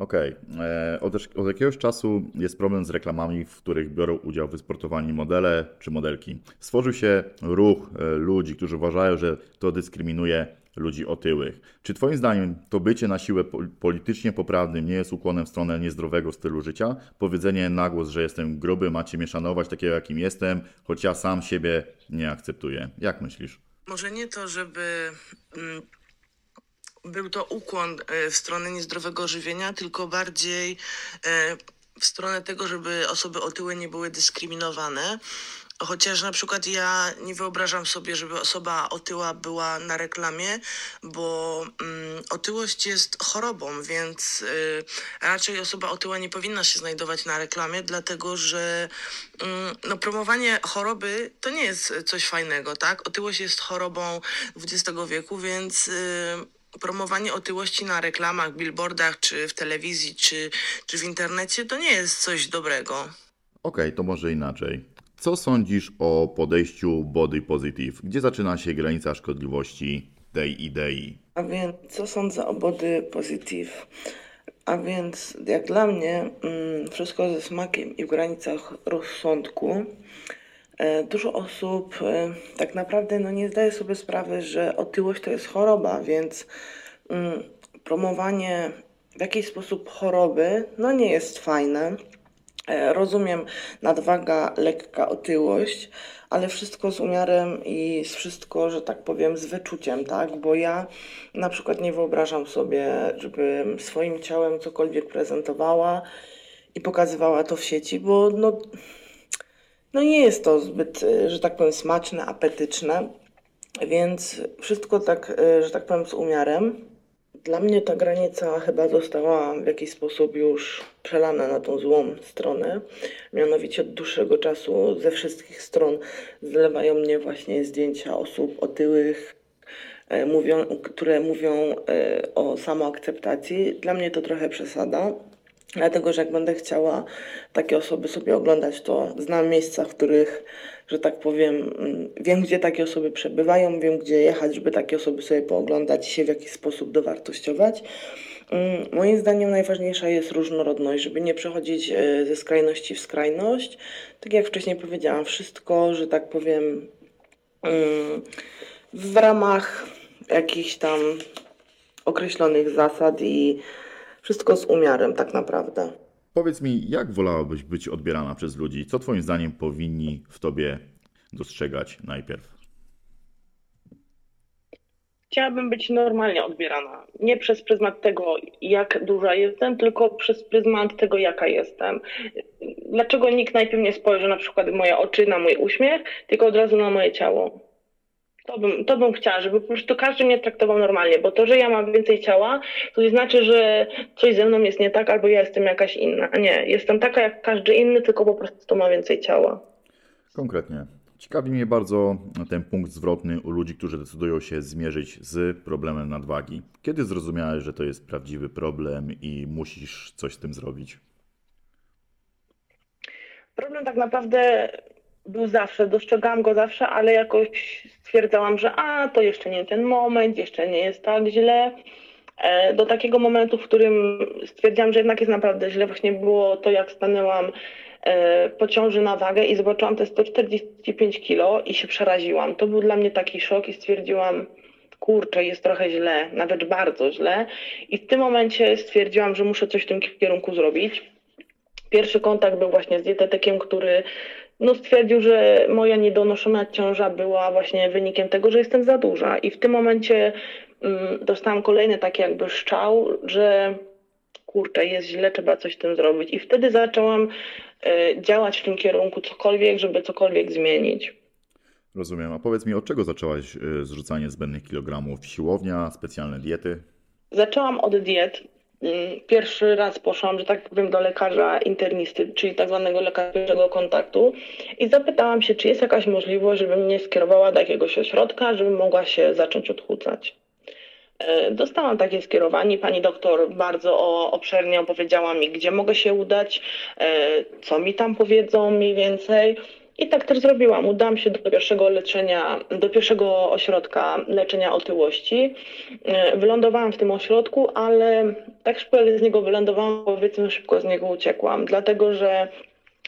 Okej. E, Od, od jakiegoś czasu jest problem z reklamami, w których biorą udział wysportowani modele czy modelki. Stworzył się ruch e, ludzi, którzy uważają, że to dyskryminuje ludzi otyłych. Czy Twoim zdaniem to bycie na siłę po- politycznie poprawnym nie jest ukłonem w stronę niezdrowego stylu życia? Powiedzenie na głos, że jestem gruby, macie mnie szanować takiego, jakim jestem, choć ja sam siebie nie akceptuję. Jak myślisz? Może nie to, żeby mm, był to ukłon e, w stronę niezdrowego żywienia, tylko bardziej e, w stronę tego, żeby osoby otyłe nie były dyskryminowane. Chociaż na przykład ja nie wyobrażam sobie, żeby osoba otyła była na reklamie, bo mm, otyłość jest chorobą, więc y, raczej osoba otyła nie powinna się znajdować na reklamie, dlatego że mm, no, promowanie choroby to nie jest coś fajnego, tak? Otyłość jest chorobą XX wieku, więc y, promowanie otyłości na reklamach, billboardach, czy w telewizji, czy, czy w internecie to nie jest coś dobrego. Okej, to może inaczej. Co sądzisz o podejściu body positive? Gdzie zaczyna się granica szkodliwości tej idei? A więc co sądzę o body positive? A więc jak dla mnie mm, wszystko ze smakiem i w granicach rozsądku. E, Dużo osób e, tak naprawdę no, nie zdaje sobie sprawy, że otyłość to jest choroba, więc mm, promowanie w jakiś sposób choroby no, nie jest fajne. E, Rozumiem nadwaga, lekka otyłość, ale wszystko z umiarem i z wszystko, że tak powiem, z wyczuciem, tak? Bo ja na przykład nie wyobrażam sobie, żebym swoim ciałem cokolwiek prezentowała i pokazywała to w sieci, bo no, no nie jest to zbyt, e, że tak powiem, smaczne, apetyczne, więc wszystko tak, e, że tak powiem, z umiarem. Dla mnie ta granica chyba została w jakiś sposób już przelana na tą złą stronę. Mianowicie od dłuższego czasu ze wszystkich stron zlewają mnie właśnie zdjęcia osób otyłych, e, mówią, które mówią o samoakceptacji. Dla mnie to trochę przesada. Dlatego, że jak będę chciała takie osoby sobie oglądać, to znam miejsca, w których, że tak powiem, mm, wiem, gdzie takie osoby przebywają, wiem, gdzie jechać, żeby takie osoby sobie pooglądać i się w jakiś sposób dowartościować. Mm, Moim zdaniem najważniejsza jest różnorodność, żeby nie przechodzić e, ze skrajności w skrajność. Tak jak wcześniej powiedziałam, wszystko, że tak powiem, mm, w ramach jakichś tam określonych zasad i wszystko z umiarem tak naprawdę. Powiedz mi, jak wolałabyś być odbierana przez ludzi? Co Twoim zdaniem powinni w Tobie dostrzegać najpierw? Chciałabym być normalnie odbierana. Nie przez pryzmat tego, jak duża jestem, tylko przez pryzmat tego, jaka jestem. Dlaczego nikt najpierw nie spojrzy na przykład w moje oczy, na mój uśmiech, tylko od razu na moje ciało? To bym, to bym chciała, żeby po prostu każdy mnie traktował normalnie, bo to, że ja mam więcej ciała, to nie znaczy, że coś ze mną jest nie tak, albo ja jestem jakaś inna. Nie, jestem taka jak każdy inny, tylko po prostu ma więcej ciała. Konkretnie. Ciekawi mnie bardzo ten punkt zwrotny u ludzi, którzy decydują się zmierzyć z problemem nadwagi. Kiedy zrozumiałeś, że to jest prawdziwy problem i musisz coś z tym zrobić? Problem tak naprawdę był zawsze, dostrzegałam go zawsze, ale jakoś stwierdzałam, że a, to jeszcze nie ten moment, jeszcze nie jest tak źle. E, Do takiego momentu, w którym stwierdziłam, że jednak jest naprawdę źle, właśnie było to, jak stanęłam e, po ciąży na wagę i zobaczyłam te 145 kilo i się przeraziłam. To był dla mnie taki szok i stwierdziłam, kurczę, jest trochę źle, nawet bardzo źle. I w tym momencie stwierdziłam, że muszę coś w tym kierunku zrobić. Pierwszy kontakt był właśnie z dietetykiem, który no, stwierdził, że moja niedonoszona ciąża była właśnie wynikiem tego, że jestem za duża. I w tym momencie mm, dostałam kolejny taki jakby szczał, że kurczę, jest źle, trzeba coś z tym zrobić. I wtedy zaczęłam e, działać w tym kierunku cokolwiek, żeby cokolwiek zmienić. Rozumiem. A powiedz mi, od czego zaczęłaś y, zrzucanie zbędnych kilogramów? Siłownia, specjalne diety? Zaczęłam od diet. Mm, Pierwszy raz poszłam, że tak powiem, do lekarza internisty, czyli tak zwanego lekarza pierwszego kontaktu i zapytałam się, czy jest jakaś możliwość, żeby mnie skierowała do jakiegoś ośrodka, żebym mogła się zacząć odchudzać. E, Dostałam takie skierowanie. Pani doktor bardzo obszernie opowiedziała mi, gdzie mogę się udać, e, co mi tam powiedzą mniej więcej. I tak też zrobiłam. Udałam się do pierwszego leczenia, do pierwszego ośrodka leczenia otyłości. E, Wylądowałam w tym ośrodku, ale tak szybko jak z niego wylądowałam, powiedzmy szybko z niego uciekłam, dlatego że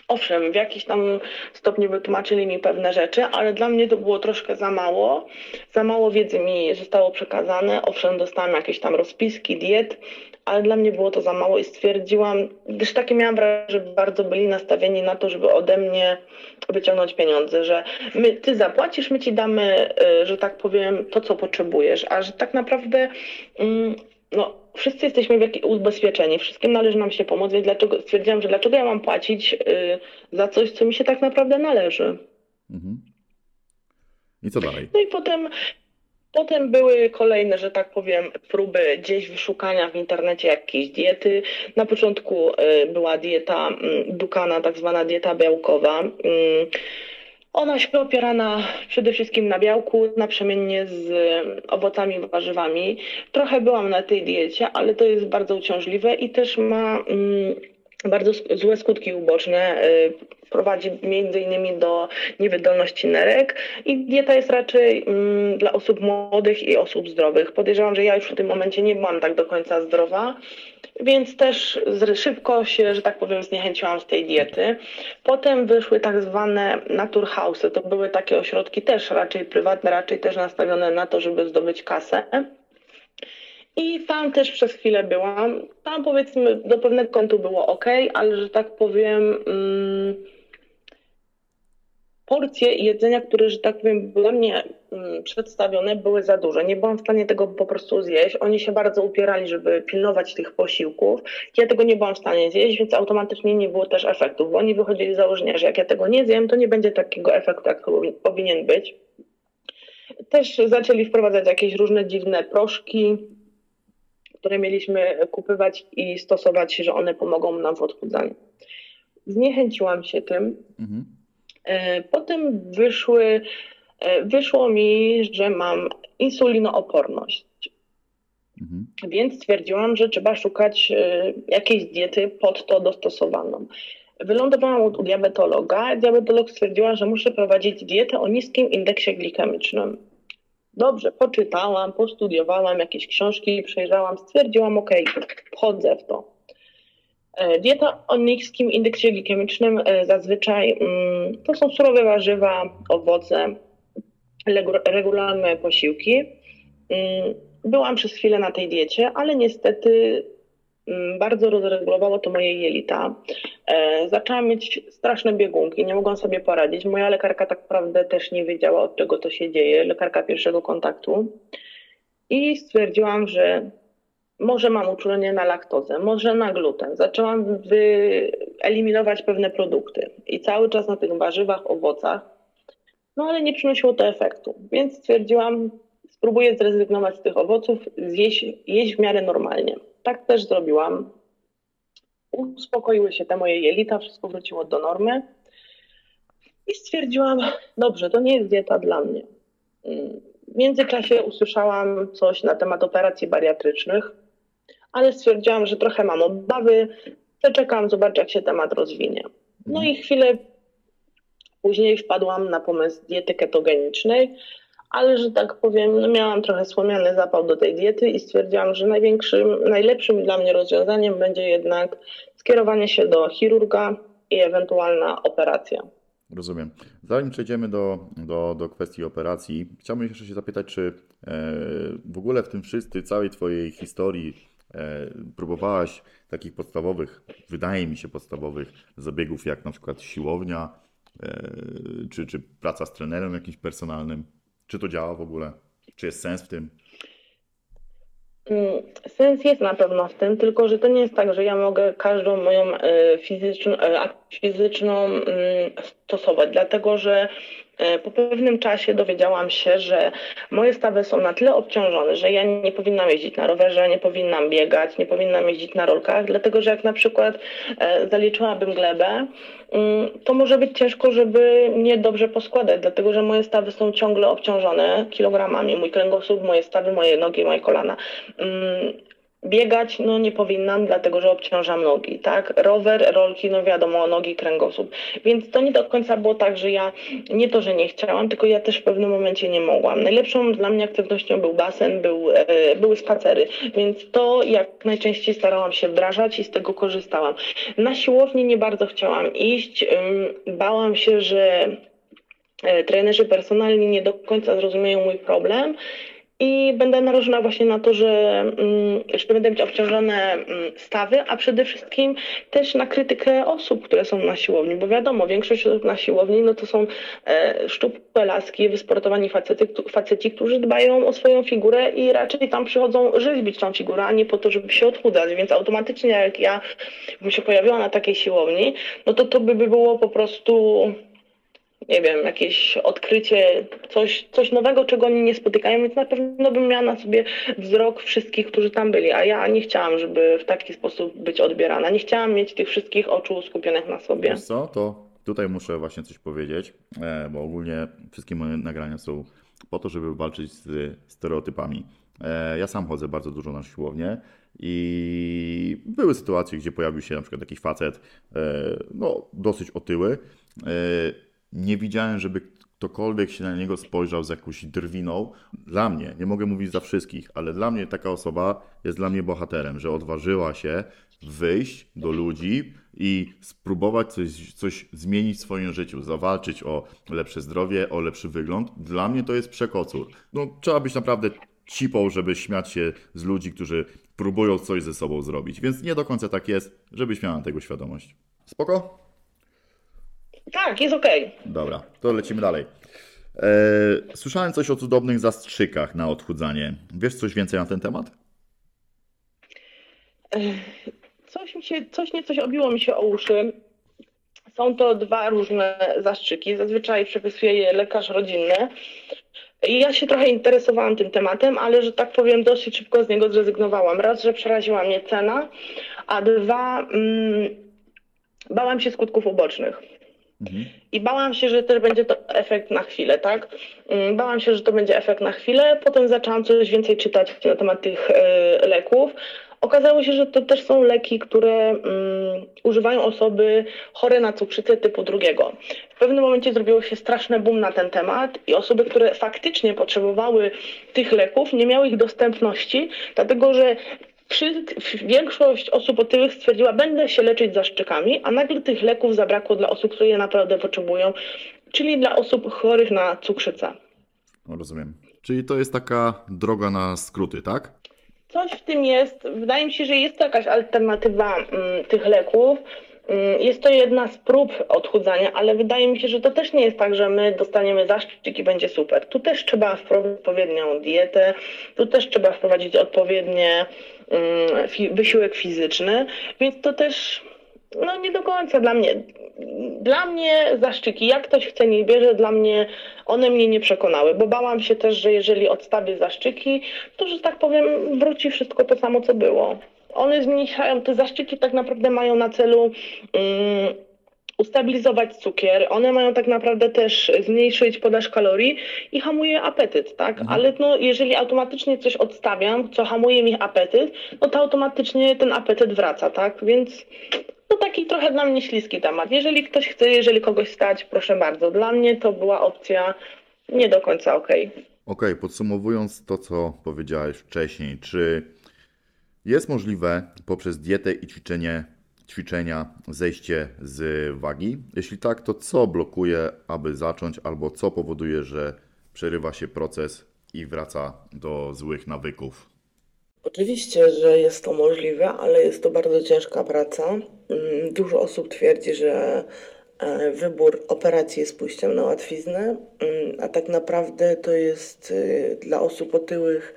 Owszem, w jakiś tam stopniu wytłumaczyli mi pewne rzeczy, ale dla mnie to było troszkę za mało. Za mało wiedzy mi zostało przekazane. Owszem, dostałam jakieś tam rozpiski, diet, ale dla mnie było to za mało i stwierdziłam, gdyż takie miałam wrażenie, że bardzo byli nastawieni na to, żeby ode mnie wyciągnąć pieniądze, że my, ty zapłacisz, my ci damy, y, że tak powiem, to, co potrzebujesz, a że tak naprawdę mm, no, wszyscy jesteśmy w jak- ubezpieczeni, wszystkim należy nam się pomóc, więc dlaczego, stwierdziłam, że dlaczego ja mam płacić y, za coś, co mi się tak naprawdę należy. Mhm. I co dalej? No i potem, potem były kolejne, że tak powiem, próby gdzieś wyszukania w internecie jakiejś diety. Na początku y, była dieta mm, Dukana, tak zwana dieta białkowa. Mm, Ona się opiera na, przede wszystkim na białku, naprzemiennie z owocami warzywami. Trochę byłam na tej diecie, ale to jest bardzo uciążliwe i też ma mm, bardzo złe skutki uboczne. y, Prowadzi między innymi do niewydolności nerek i dieta jest raczej mm, dla osób młodych i osób zdrowych. Podejrzewam, że ja już w tym momencie nie byłam tak do końca zdrowa, więc też szybko się, że tak powiem, zniechęciłam z tej diety. Potem wyszły tak zwane naturhouse'y. To były takie ośrodki też raczej prywatne, raczej też nastawione na to, żeby zdobyć kasę. I tam też przez chwilę byłam. Tam powiedzmy do pewnego kątu było ok, ale że tak powiem, mm, porcje jedzenia, które, że tak powiem, były dla mnie mm, przedstawione, były za duże. Nie byłam w stanie tego po prostu zjeść. Oni się bardzo upierali, żeby pilnować tych posiłków. Ja tego nie byłam w stanie zjeść, więc automatycznie nie było też efektów, bo oni wychodzili z założenia, że jak ja tego nie zjem, to nie będzie takiego efektu, jak powi- powinien być. Też zaczęli wprowadzać jakieś różne dziwne proszki, które mieliśmy kupywać i stosować, że one pomogą nam w odchudzaniu. Zniechęciłam się tym. Mhm. E, Potem wyszły, e, wyszło mi, że mam insulinooporność. Mhm. Więc stwierdziłam, że trzeba szukać e, jakiejś diety pod to dostosowaną. Wylądowałam u u diabetologa. Diabetolog stwierdziła, że muszę prowadzić dietę o niskim indeksie glikemicznym. Dobrze, poczytałam, postudiowałam jakieś książki, przejrzałam, stwierdziłam, ok, wchodzę w to. E, dieta o niskim indeksie glikemicznym e, zazwyczaj mm, to są surowe warzywa, owoce, regularne posiłki. Mm, byłam przez chwilę na tej diecie, ale niestety bardzo rozregulowało to moje jelita. E, zaczęłam mieć straszne biegunki, nie mogłam sobie poradzić. Moja lekarka tak naprawdę też nie wiedziała, od czego to się dzieje, lekarka pierwszego kontaktu. I stwierdziłam, że może mam uczulenie na laktozę, może na gluten. Zaczęłam wyeliminować pewne produkty i cały czas na tych warzywach, owocach, no ale nie przynosiło to efektu. Więc stwierdziłam, spróbuję zrezygnować z tych owoców, zjeść, jeść w miarę normalnie. Tak też zrobiłam. Uspokoiły się te moje jelita, wszystko wróciło do normy. I stwierdziłam, dobrze, to nie jest dieta dla mnie. W międzyczasie usłyszałam coś na temat operacji bariatrycznych ale stwierdziłam, że trochę mam obawy, czekam, zobaczę jak się temat rozwinie. No i chwilę później wpadłam na pomysł diety ketogenicznej, ale że tak powiem, no miałam trochę słomiany zapał do tej diety i stwierdziłam, że największym, najlepszym dla mnie rozwiązaniem będzie jednak skierowanie się do chirurga i ewentualna operacja. Rozumiem. Zanim przejdziemy do, do, do kwestii operacji, chciałbym jeszcze się zapytać, czy e, w ogóle w tym wszystkim, całej Twojej historii E, próbowałaś takich podstawowych, wydaje mi się podstawowych zabiegów, jak na przykład siłownia, e, czy, czy praca z trenerem jakimś personalnym? Czy to działa w ogóle? Czy jest sens w tym? Mm, sens jest na pewno w tym, tylko że to nie jest tak, że ja mogę każdą moją e, fizyczną, fizyczną mm, stosować, dlatego że E, po pewnym czasie dowiedziałam się, że moje stawy są na tyle obciążone, że ja nie powinnam jeździć na rowerze, nie powinnam biegać, nie powinnam jeździć na rolkach, dlatego że jak na przykład e, zaliczyłabym glebę, mm, to może być ciężko, żeby mnie dobrze poskładać, dlatego że moje stawy są ciągle obciążone kilogramami. Mój kręgosłup, moje stawy, moje nogi, moje kolana. Biegać no nie powinnam, dlatego że obciążam nogi, tak? Rower, rolki, no wiadomo, nogi, kręgosłup. Więc to nie do końca było tak, że ja nie to, że nie chciałam, tylko ja też w pewnym momencie nie mogłam. Najlepszą dla mnie aktywnością był basen, był, e, były spacery, więc to jak najczęściej starałam się wdrażać i z tego korzystałam. Na siłowni nie bardzo chciałam iść, bałam się, że e, trenerzy personalni nie do końca zrozumieją mój problem i będę narażona właśnie na to, że, mm, że będę mieć obciążone mm, stawy, a przede wszystkim też na krytykę osób, które są na siłowni, bo wiadomo, większość osób na siłowni no to są e, szczupłe laski, wysportowani facety, faceci, którzy dbają o swoją figurę i raczej tam przychodzą rzeźbić tą figurę, a nie po to, żeby się odchudzać, więc automatycznie jak ja bym się pojawiła na takiej siłowni, no to to by było po prostu nie wiem, jakieś odkrycie, coś, coś nowego, czego oni nie spotykają, więc na pewno bym miała na sobie wzrok wszystkich, którzy tam byli, a ja nie chciałam, żeby w taki sposób być odbierana. Nie chciałam mieć tych wszystkich oczu skupionych na sobie. Wiesz co, to tutaj muszę właśnie coś powiedzieć, e, bo ogólnie wszystkie moje nagrania są po to, żeby walczyć z stereotypami. E, ja sam chodzę bardzo dużo na siłownię i były sytuacje, gdzie pojawił się na przykład jakiś facet, e, no dosyć otyły, nie widziałem, żeby ktokolwiek się na niego spojrzał z jakąś drwiną. Dla mnie, nie mogę mówić za wszystkich, ale dla mnie taka osoba jest dla mnie bohaterem, że odważyła się wyjść do ludzi i spróbować coś, coś zmienić w swoim życiu, zawalczyć o lepsze zdrowie, o lepszy wygląd. Dla mnie to jest przekocur. No, trzeba być naprawdę cipą, żeby śmiać się z ludzi, którzy próbują coś ze sobą zrobić. Więc nie do końca tak jest, żebyś miała tego świadomość. Spoko? Tak, jest okej. Okay. Dobra, to lecimy dalej. E, słyszałem coś o cudownych zastrzykach na odchudzanie. Wiesz coś więcej na ten temat? Coś mi się, coś nie coś obiło mi się o uszy. Są to dwa różne zastrzyki. Zazwyczaj przepisuje je lekarz rodzinny. I ja się trochę interesowałam tym tematem, ale że tak powiem, dosyć szybko z niego zrezygnowałam. Raz, że przeraziła mnie cena, a dwa, mm, bałam się skutków ubocznych. I bałam się, że też będzie to efekt na chwilę, tak? Mm, bałam się, że to będzie efekt na chwilę. Potem zaczęłam coś więcej czytać na temat tych e, leków. Okazało się, że to też są leki, które mm, używają osoby chore na cukrzycę typu drugiego. W pewnym momencie zrobiło się straszny boom na ten temat i osoby, które faktycznie potrzebowały tych leków, nie miały ich dostępności, dlatego że większość osób otyłych stwierdziła, będę się leczyć zaszczykami, a nagle tych leków zabrakło dla osób, które je naprawdę potrzebują, czyli dla osób chorych na cukrzycę. No, rozumiem. Czyli to jest taka droga na skróty, tak? Coś w tym jest. Wydaje mi się, że jest to jakaś alternatywa mm, tych leków. Mm, Jest to jedna z prób odchudzania, ale wydaje mi się, że to też nie jest tak, że my dostaniemy zaszczyt i będzie super. Tu też trzeba wprowadzić odpowiednią dietę, tu też trzeba wprowadzić odpowiednie wysiłek fizyczny, więc to też no nie do końca dla mnie. Dla mnie zaszczyki, jak ktoś chce, niech bierze, dla mnie one mnie nie przekonały, bo bałam się też, że jeżeli odstawię zaszczyki, to, że tak powiem, wróci wszystko to samo, co było. One zmniejszają, te zaszczyki tak naprawdę mają na celu mm, ustabilizować cukier, one mają tak naprawdę też zmniejszyć podaż kalorii i hamuje apetyt, tak? Ale no, jeżeli automatycznie coś odstawiam, co hamuje mi apetyt, no to automatycznie ten apetyt wraca, tak? Więc no taki trochę dla mnie śliski temat. Jeżeli ktoś chce, jeżeli kogoś stać, proszę bardzo. Dla mnie to była opcja nie do końca okej. Okej, podsumowując to, co powiedziałeś wcześniej, czy jest możliwe poprzez dietę i ćwiczenie, ćwiczenia zejście z wagi? Jeśli tak, to co blokuje, aby zacząć, albo co powoduje, że przerywa się proces i wraca do złych nawyków? Oczywiście, że jest to możliwe, ale jest to bardzo ciężka praca. Mm, Dużo osób twierdzi, że e, wybór operacji jest pójściem na łatwiznę, mm, a tak naprawdę to jest y, dla osób otyłych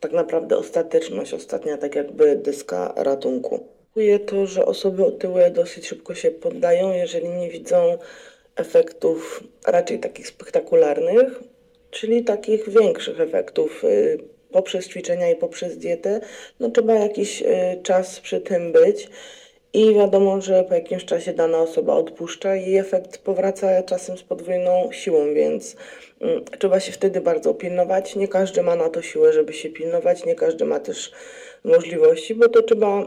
tak naprawdę ostateczność, ostatnia tak jakby deska ratunku. Skutuje to, że osoby otyłe dosyć szybko się poddają, jeżeli nie widzą efektów raczej takich spektakularnych, czyli takich większych efektów y, poprzez ćwiczenia i poprzez dietę, no trzeba jakiś y, czas przy tym być i wiadomo, że po jakimś czasie dana osoba odpuszcza i efekt powraca czasem z podwójną siłą, więc mm, trzeba się wtedy bardzo pilnować. Nie każdy ma na to siłę, żeby się pilnować, nie każdy ma też możliwości, bo to trzeba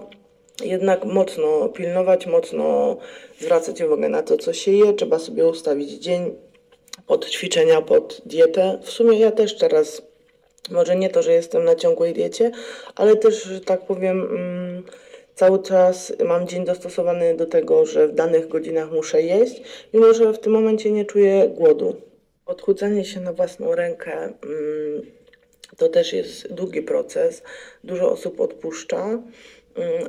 jednak mocno pilnować, mocno zwracać uwagę na to, co się je, trzeba sobie ustawić dzień pod ćwiczenia, pod dietę. W sumie ja też teraz, może nie to, że jestem na ciągłej diecie, ale też, że tak powiem, mm, cały czas mam dzień dostosowany do tego, że w danych godzinach muszę jeść, mimo że w tym momencie nie czuję głodu. Odchudzanie się na własną rękę mm, to też jest długi proces. Dużo osób odpuszcza,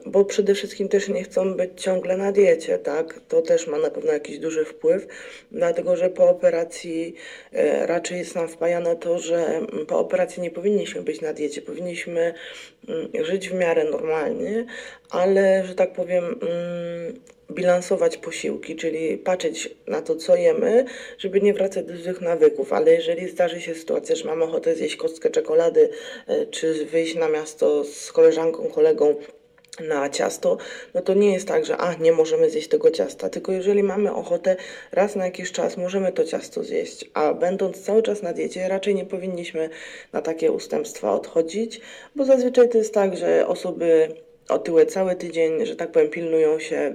bo przede wszystkim też nie chcą być ciągle na diecie, tak? To też ma na pewno jakiś duży wpływ, dlatego że po operacji e, raczej jest nam wpajane to, że mm, po operacji nie powinniśmy być na diecie, powinniśmy mm, żyć w miarę normalnie, ale że tak powiem, mm, bilansować posiłki, czyli patrzeć na to, co jemy, żeby nie wracać do złych nawyków. Ale jeżeli zdarzy się sytuacja, że mamy ochotę zjeść kostkę czekolady, e, czy wyjść na miasto z koleżanką, kolegą, na ciasto, no to nie jest tak, że a nie możemy zjeść tego ciasta, tylko jeżeli mamy ochotę raz na jakiś czas możemy to ciasto zjeść, a będąc cały czas na diecie raczej nie powinniśmy na takie ustępstwa odchodzić, bo zazwyczaj to jest tak, że osoby otyłe cały tydzień, że tak powiem, pilnują się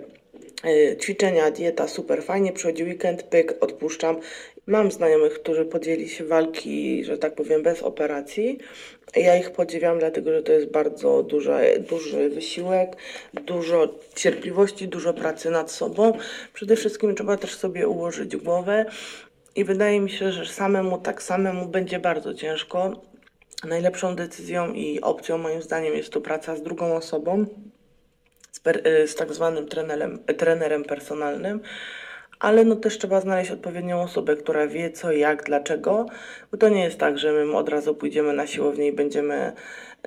y, ćwiczenia, dieta, super fajnie, przychodzi weekend, pyk, odpuszczam. Mam znajomych, którzy podjęli się walki, że tak powiem, bez operacji. Ja ich podziwiam, dlatego że to jest bardzo duży, duży wysiłek, dużo cierpliwości, dużo pracy nad sobą. Przede wszystkim trzeba też sobie ułożyć głowę i wydaje mi się, że samemu, tak samemu będzie bardzo ciężko. Najlepszą decyzją i opcją moim zdaniem jest to praca z drugą osobą, z, per, y, z tak zwanym trenerem, trenerem personalnym, ale no też trzeba znaleźć odpowiednią osobę, która wie co, jak, dlaczego, bo to nie jest tak, że my od razu pójdziemy na siłownię i będziemy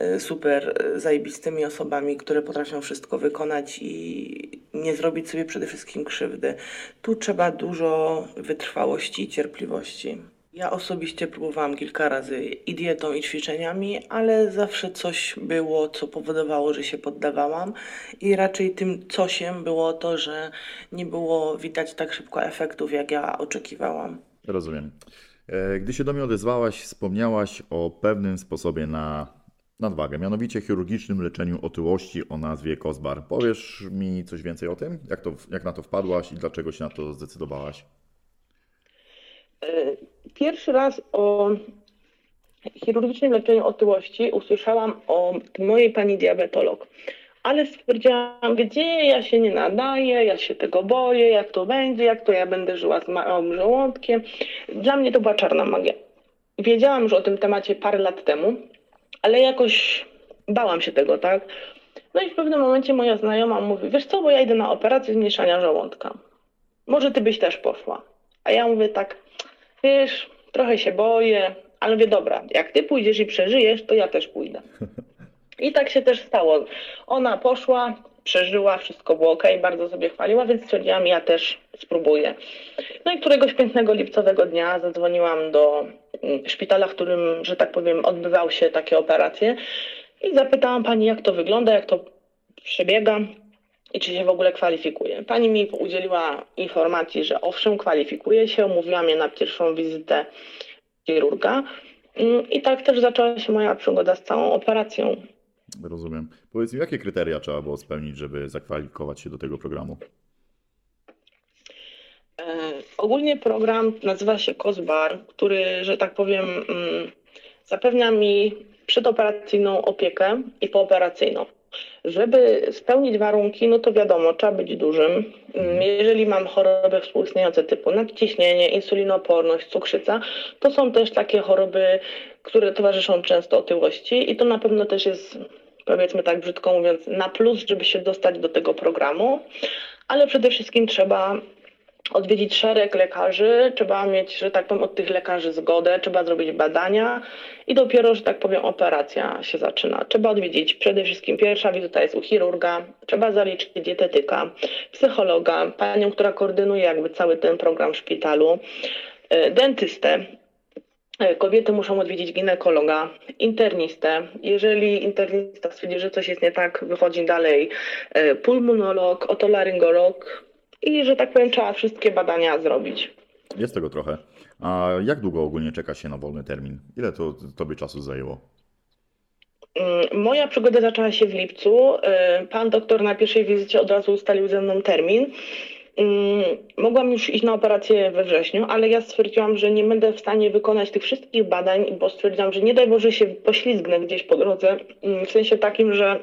y, super y, zajebistymi osobami, które potrafią wszystko wykonać i nie zrobić sobie przede wszystkim krzywdy. Tu trzeba dużo wytrwałości i cierpliwości. Ja osobiście próbowałam kilka razy i dietą, i ćwiczeniami, ale zawsze coś było, co powodowało, że się poddawałam. I raczej tym cosiem było to, że nie było widać tak szybko efektów, jak ja oczekiwałam. Rozumiem. E, Gdy się do mnie odezwałaś, wspomniałaś o pewnym sposobie na nadwagę, mianowicie chirurgicznym leczeniu otyłości o nazwie COSBAR. Powiesz mi coś więcej o tym? Jak, to, jak na to wpadłaś i dlaczego się na to zdecydowałaś? Pierwszy raz o chirurgicznym leczeniu otyłości usłyszałam od mojej pani diabetolog. Ale stwierdziłam, gdzie ja się nie nadaję, ja się tego boję, jak to będzie, jak to ja będę żyła z małym żołądkiem. Dla mnie to była czarna magia. Wiedziałam już o tym temacie parę lat temu, ale jakoś bałam się tego, tak? No i w pewnym momencie moja znajoma mówi, wiesz co, bo ja idę na operację zmniejszania żołądka. Może ty byś też poszła. A ja mówię tak, wiesz, trochę się boję, ale mówię, dobra, jak ty pójdziesz i przeżyjesz, to ja też pójdę. I tak się też stało. Ona poszła, przeżyła, wszystko było ok, bardzo sobie chwaliła, więc stwierdziłam, ja też spróbuję. No i któregoś pięknego lipcowego dnia zadzwoniłam do mm, szpitala, w którym, że tak powiem, odbywały się takie operacje i zapytałam pani, jak to wygląda, jak to przebiega i czy się w ogóle kwalifikuje. Pani mi udzieliła informacji, że owszem, kwalifikuje się, umówiła mnie na pierwszą wizytę chirurga. Mm, I tak też zaczęła się moja przygoda z całą operacją. Rozumiem. Powiedz mi, jakie kryteria trzeba było spełnić, żeby zakwalifikować się do tego programu? E, ogólnie program nazywa się COSBAR, który, że tak powiem, mm, zapewnia mi przedoperacyjną opiekę i pooperacyjną. Żeby spełnić warunki, no to wiadomo, trzeba być dużym. Mm, Jeżeli mam choroby współistniejące typu nadciśnienie, insulinoporność, cukrzyca, to są też takie choroby, które towarzyszą często otyłości i to na pewno też jest, powiedzmy tak brzydko mówiąc, na plus, żeby się dostać do tego programu, ale przede wszystkim trzeba odwiedzić szereg lekarzy, trzeba mieć, że tak powiem, od tych lekarzy zgodę, trzeba zrobić badania i dopiero, że tak powiem, operacja się zaczyna. Trzeba odwiedzić przede wszystkim pierwsza wizyta jest u chirurga, trzeba zaliczyć dietetyka, psychologa, panią, która koordynuje jakby cały ten program w szpitalu, e, dentystę. E, Kobiety muszą odwiedzić ginekologa, internistę. Jeżeli internista stwierdzi, że coś jest nie tak, wychodzi dalej e, pulmonolog, otolaryngolog i, że tak powiem, trzeba wszystkie badania zrobić. Jest tego trochę. A jak długo ogólnie czeka się na wolny termin? Ile to tobie czasu zajęło? Mm, Moja przygoda zaczęła się w lipcu. E, Pan doktor na pierwszej wizycie od razu ustalił ze mną termin. Mm, Mogłam już iść na operację we wrześniu, ale ja stwierdziłam, że nie będę w stanie wykonać tych wszystkich badań, bo stwierdziłam, że nie daj Boże się poślizgnę gdzieś po drodze, mm, w sensie takim, że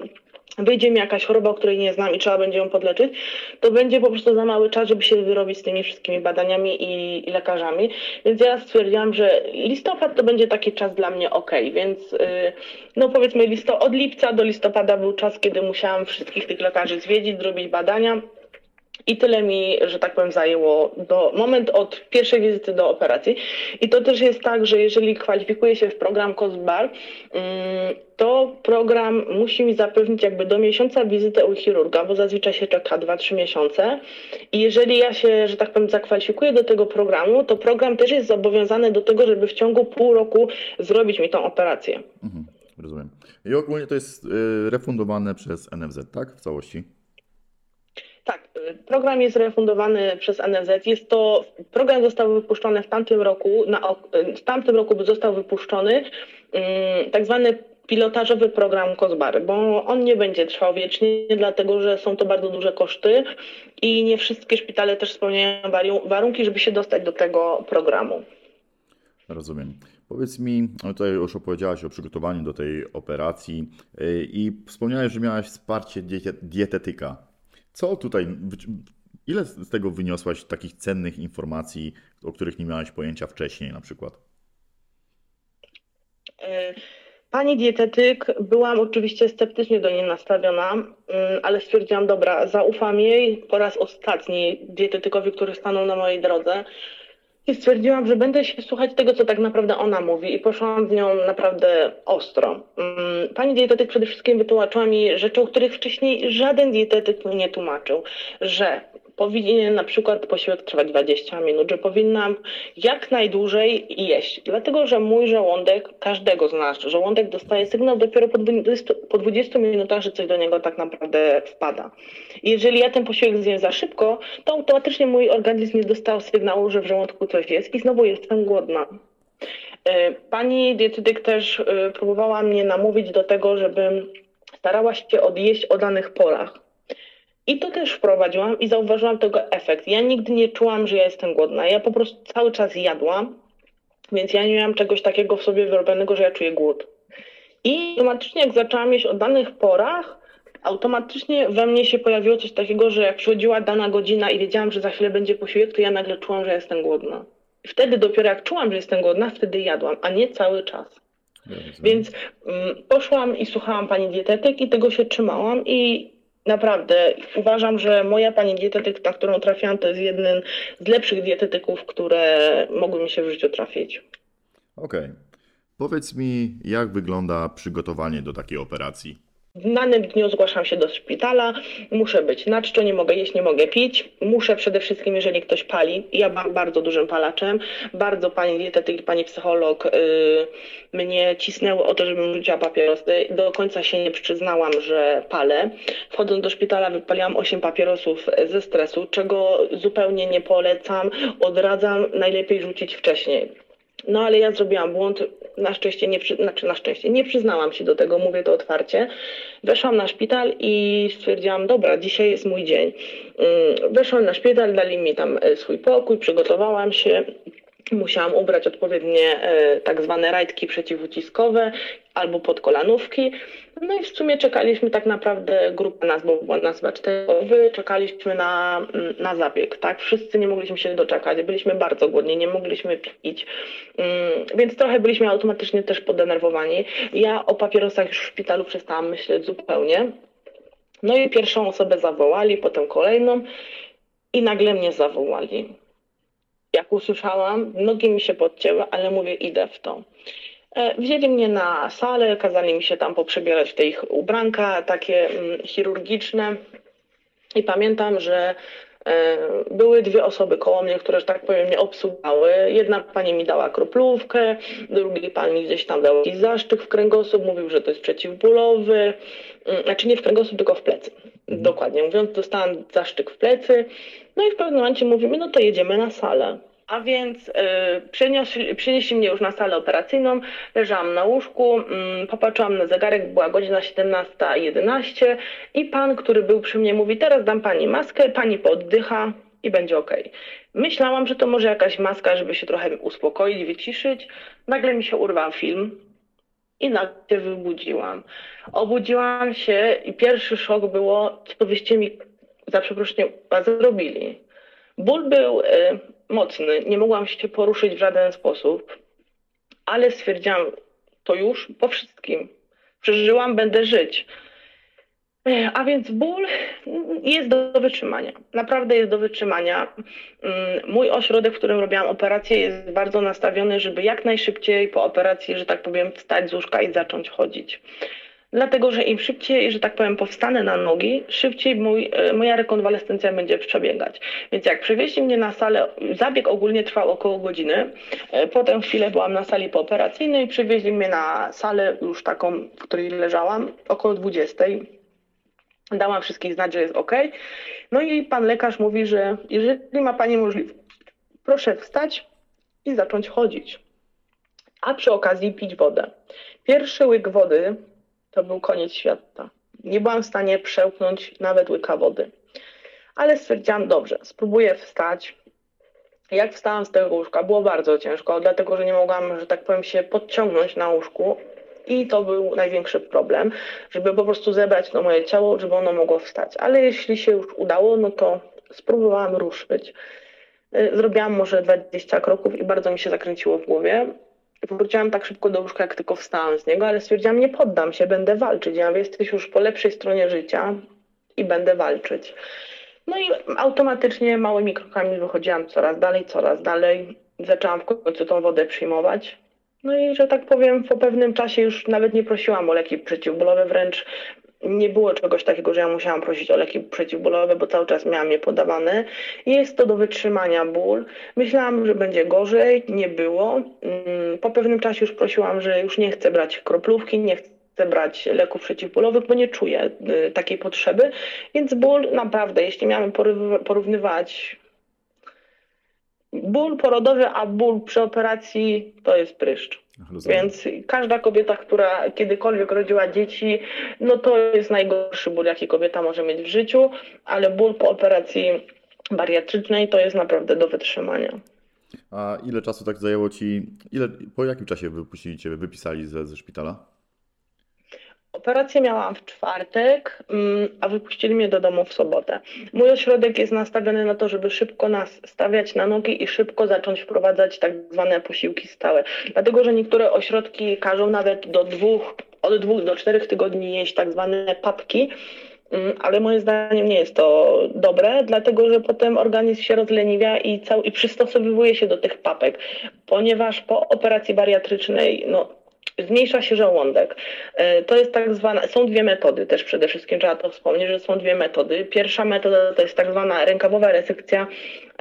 wyjdzie mi jakaś choroba, której nie znam i trzeba będzie ją podleczyć, to będzie po prostu za mały czas, żeby się wyrobić z tymi wszystkimi badaniami i, i lekarzami. Więc ja stwierdziłam, że listopad to będzie taki czas dla mnie ok, więc yy, no powiedzmy listo, od lipca do listopada był czas, kiedy musiałam wszystkich tych lekarzy zwiedzić, zrobić badania. I tyle mi, że tak powiem, zajęło do moment od pierwszej wizyty do operacji. I to też jest tak, że jeżeli kwalifikuję się w program COSBAR, mm, to program musi mi zapewnić jakby do miesiąca wizytę u chirurga, bo zazwyczaj się czeka 2-3 miesiące. I jeżeli ja się, że tak powiem, zakwalifikuję do tego programu, to program też jest zobowiązany do tego, żeby w ciągu pół roku zrobić mi tą operację. Mhm, rozumiem. I ogólnie to jest y, refundowane przez NFZ, tak? W całości? Tak, y, program jest refundowany przez NFZ. Jest to, program został wypuszczony w tamtym roku, na, y, w tamtym roku został wypuszczony mm, tak zwany pilotażowy program COSBAR, bo on nie będzie trwał wiecznie, dlatego że są to bardzo duże koszty i nie wszystkie szpitale też spełniają warunki, żeby się dostać do tego programu. Rozumiem. Powiedz mi, tutaj już opowiedziałaś o przygotowaniu do tej operacji y, i wspomniałeś, że miałaś wsparcie dietetyka. Co tutaj, ile z tego wyniosłaś takich cennych informacji, o których nie miałaś pojęcia wcześniej na przykład? E, Pani dietetyk, byłam oczywiście sceptycznie do niej nastawiona, mm, ale stwierdziłam, dobra, zaufam jej po raz ostatni dietetykowi, który stanął na mojej drodze. I stwierdziłam, że będę się słuchać tego, co tak naprawdę ona mówi, i poszłam z nią naprawdę ostro. Mm, Pani dietetyk przede wszystkim wytłumaczyła mi rzeczy, o których wcześniej żaden dietetyk mi nie tłumaczył, że powinien na przykład posiłek trwać 20 minut, że powinnam jak najdłużej jeść, dlatego że mój żołądek, każdego z nas, żołądek dostaje sygnał dopiero po 20, po 20 minutach, że coś do niego tak naprawdę wpada. Jeżeli ja ten posiłek zjem za szybko, to automatycznie mój organizm nie dostał sygnału, że w żołądku coś jest i znowu jestem głodna. E, Pani dietetyk też e, próbowała mnie namówić do tego, żebym starała się odjeść o danych porach. I to też wprowadziłam i zauważyłam tego efekt. Ja nigdy nie czułam, że ja jestem głodna. Ja po prostu cały czas jadłam, więc ja nie miałam czegoś takiego w sobie wyrobionego, że ja czuję głód. I automatycznie jak zaczęłam jeść o danych porach, automatycznie we mnie się pojawiło coś takiego, że jak przychodziła dana godzina i wiedziałam, że za chwilę będzie posiłek, to ja nagle czułam, że jestem głodna. Wtedy dopiero jak czułam, że jestem głodna, wtedy jadłam, a nie cały czas. Więc mm, poszłam i słuchałam pani dietetyk i tego się trzymałam i naprawdę uważam, że moja pani dietetyk, na którą trafiłam, to jest jeden z lepszych dietetyków, które mogły mi się w życiu trafić. Okej. Powiedz mi, jak wygląda przygotowanie do takiej operacji? W danym dniu zgłaszam się do szpitala, muszę być na czczo, nie mogę jeść, nie mogę pić. Muszę przede wszystkim, jeżeli ktoś pali, ja byłam bardzo dużym palaczem, bardzo pani dietetyk i pani psycholog yy, mnie cisnęły o to, żebym rzuciła papierosy. Do końca się nie przyznałam, że palę. Wchodząc do szpitala wypaliłam 8 papierosów ze stresu, czego zupełnie nie polecam, odradzam, najlepiej rzucić wcześniej. No ale ja zrobiłam błąd, na szczęście nie, przy, znaczy na szczęście nie przyznałam się do tego, mówię to otwarcie. Weszłam na szpital i stwierdziłam, dobra, dzisiaj jest mój dzień. Mm, Weszłam na szpital, dali mi tam e, swój pokój, przygotowałam się. Musiałam ubrać odpowiednie e, tak zwane rajtki przeciwuciskowe albo podkolanówki. No i w sumie czekaliśmy tak naprawdę, grupa nas, bo była nas chyba cztery, czekaliśmy na, mm, na zabieg, tak? Wszyscy nie mogliśmy się doczekać, byliśmy bardzo głodni, nie mogliśmy pić, mm, więc trochę byliśmy automatycznie też podenerwowani. Ja o papierosach już w szpitalu przestałam myśleć zupełnie. No i pierwszą osobę zawołali, potem kolejną i nagle mnie zawołali. Jak usłyszałam, nogi mi się podcięły, ale mówię, idę w to. E, Wzięli mnie na salę, kazali mi się tam poprzebierać w te ich ubranka takie mm, chirurgiczne. I pamiętam, że były dwie osoby koło mnie, które, że tak powiem, mnie obsługały. Jedna pani mi dała kroplówkę, drugi pan mi gdzieś tam dał jakiś zaszczyk w kręgosłup, mówił, że to jest przeciwbólowy. Mm, Znaczy nie w kręgosłup, tylko w plecy. Dokładnie mówiąc, dostałam zaszczyk w plecy. No i w pewnym momencie mówimy, no to jedziemy na salę. A więc y, przynieśli mnie już na salę operacyjną, leżałam na łóżku, mm, popatrzyłam na zegarek, była godzina 17.11 i pan, który był przy mnie mówi, teraz dam pani maskę, pani pooddycha i będzie ok. Myślałam, że to może jakaś maska, żeby się trochę uspokoić, wyciszyć. Nagle mi się urwał film i nagle wybudziłam. Obudziłam się i pierwszy szok było, co wyście mi za przeproszeniem zrobili. Ból był y, mocny, nie mogłam się poruszyć w żaden sposób, ale stwierdziłam, to już po wszystkim. Przeżyłam, będę żyć. E, A więc ból jest do wytrzymania. Naprawdę jest do wytrzymania. Mm, Mój ośrodek, w którym robiłam operację, jest bardzo nastawiony, żeby jak najszybciej po operacji, że tak powiem, wstać z łóżka i zacząć chodzić. Dlatego, że im szybciej, że tak powiem, powstanę na nogi, szybciej mój, e, moja rekonwalescencja będzie przebiegać. Więc jak przywieźli mnie na salę, zabieg ogólnie trwał około godziny. E, Potem chwilę byłam na sali pooperacyjnej, przywieźli mnie na salę już taką, w której leżałam, około 20. Dałam wszystkich znać, że jest ok. No i pan lekarz mówi, że jeżeli ma pani możliwość, proszę wstać i zacząć chodzić. A przy okazji pić wodę. Pierwszy łyk wody to był koniec świata. Nie byłam w stanie przełknąć nawet łyka wody. Ale stwierdziłam, dobrze, spróbuję wstać. Jak wstałam z tego łóżka, było bardzo ciężko, dlatego że nie mogłam, że tak powiem, się podciągnąć na łóżku. I to był największy problem, żeby po prostu zebrać to moje ciało, żeby ono mogło wstać. Ale jeśli się już udało, no to spróbowałam ruszyć. Y, Zrobiłam może 20 kroków i bardzo mi się zakręciło w głowie. Wróciłam tak szybko do łóżka, jak tylko wstałam z niego, ale stwierdziłam, nie poddam się, będę walczyć. Ja mówię, jesteś już po lepszej stronie życia i będę walczyć. No i automatycznie małymi krokami wychodziłam coraz dalej, coraz dalej. Zaczęłam w końcu tą wodę przyjmować. No i że tak powiem, po pewnym czasie już nawet nie prosiłam o leki przeciwbólowe, wręcz nie było czegoś takiego, że ja musiałam prosić o leki przeciwbólowe, bo cały czas miałam je podawane. Jest to do wytrzymania ból. Myślałam, że będzie gorzej, nie było. Mm, Po pewnym czasie już prosiłam, że już nie chcę brać kroplówki, nie chcę brać leków przeciwbólowych, bo nie czuję y, takiej potrzeby. Więc ból naprawdę, jeśli poryw- porównywać ból porodowy, a ból przy operacji to jest pryszcz. Rozumiem. Więc każda kobieta, która kiedykolwiek rodziła dzieci, no to jest najgorszy ból, jaki kobieta może mieć w życiu, ale ból po operacji bariatrycznej to jest naprawdę do wytrzymania. A ile czasu tak zajęło ci, ile, po jakim czasie wypuścili cię, wypisali ze, ze szpitala? Operację miałam w czwartek, mm, a wypuścili mnie do domu w sobotę. Mój ośrodek jest nastawiony na to, żeby szybko nas stawiać na nogi i szybko zacząć wprowadzać tak zwane posiłki stałe. Dlatego, że niektóre ośrodki każą nawet do dwóch, od dwóch do czterech tygodni jeść tak zwane papki. Mm, Ale moim zdaniem nie jest to dobre, dlatego że potem organizm się rozleniwia i, cał, i przystosowywuje się do tych papek, ponieważ po operacji bariatrycznej no, zmniejsza się żołądek. E, To jest tak zwana, są dwie metody też przede wszystkim, trzeba to wspomnieć, że są dwie metody. Pierwsza metoda to jest tak zwana rękawowa resekcja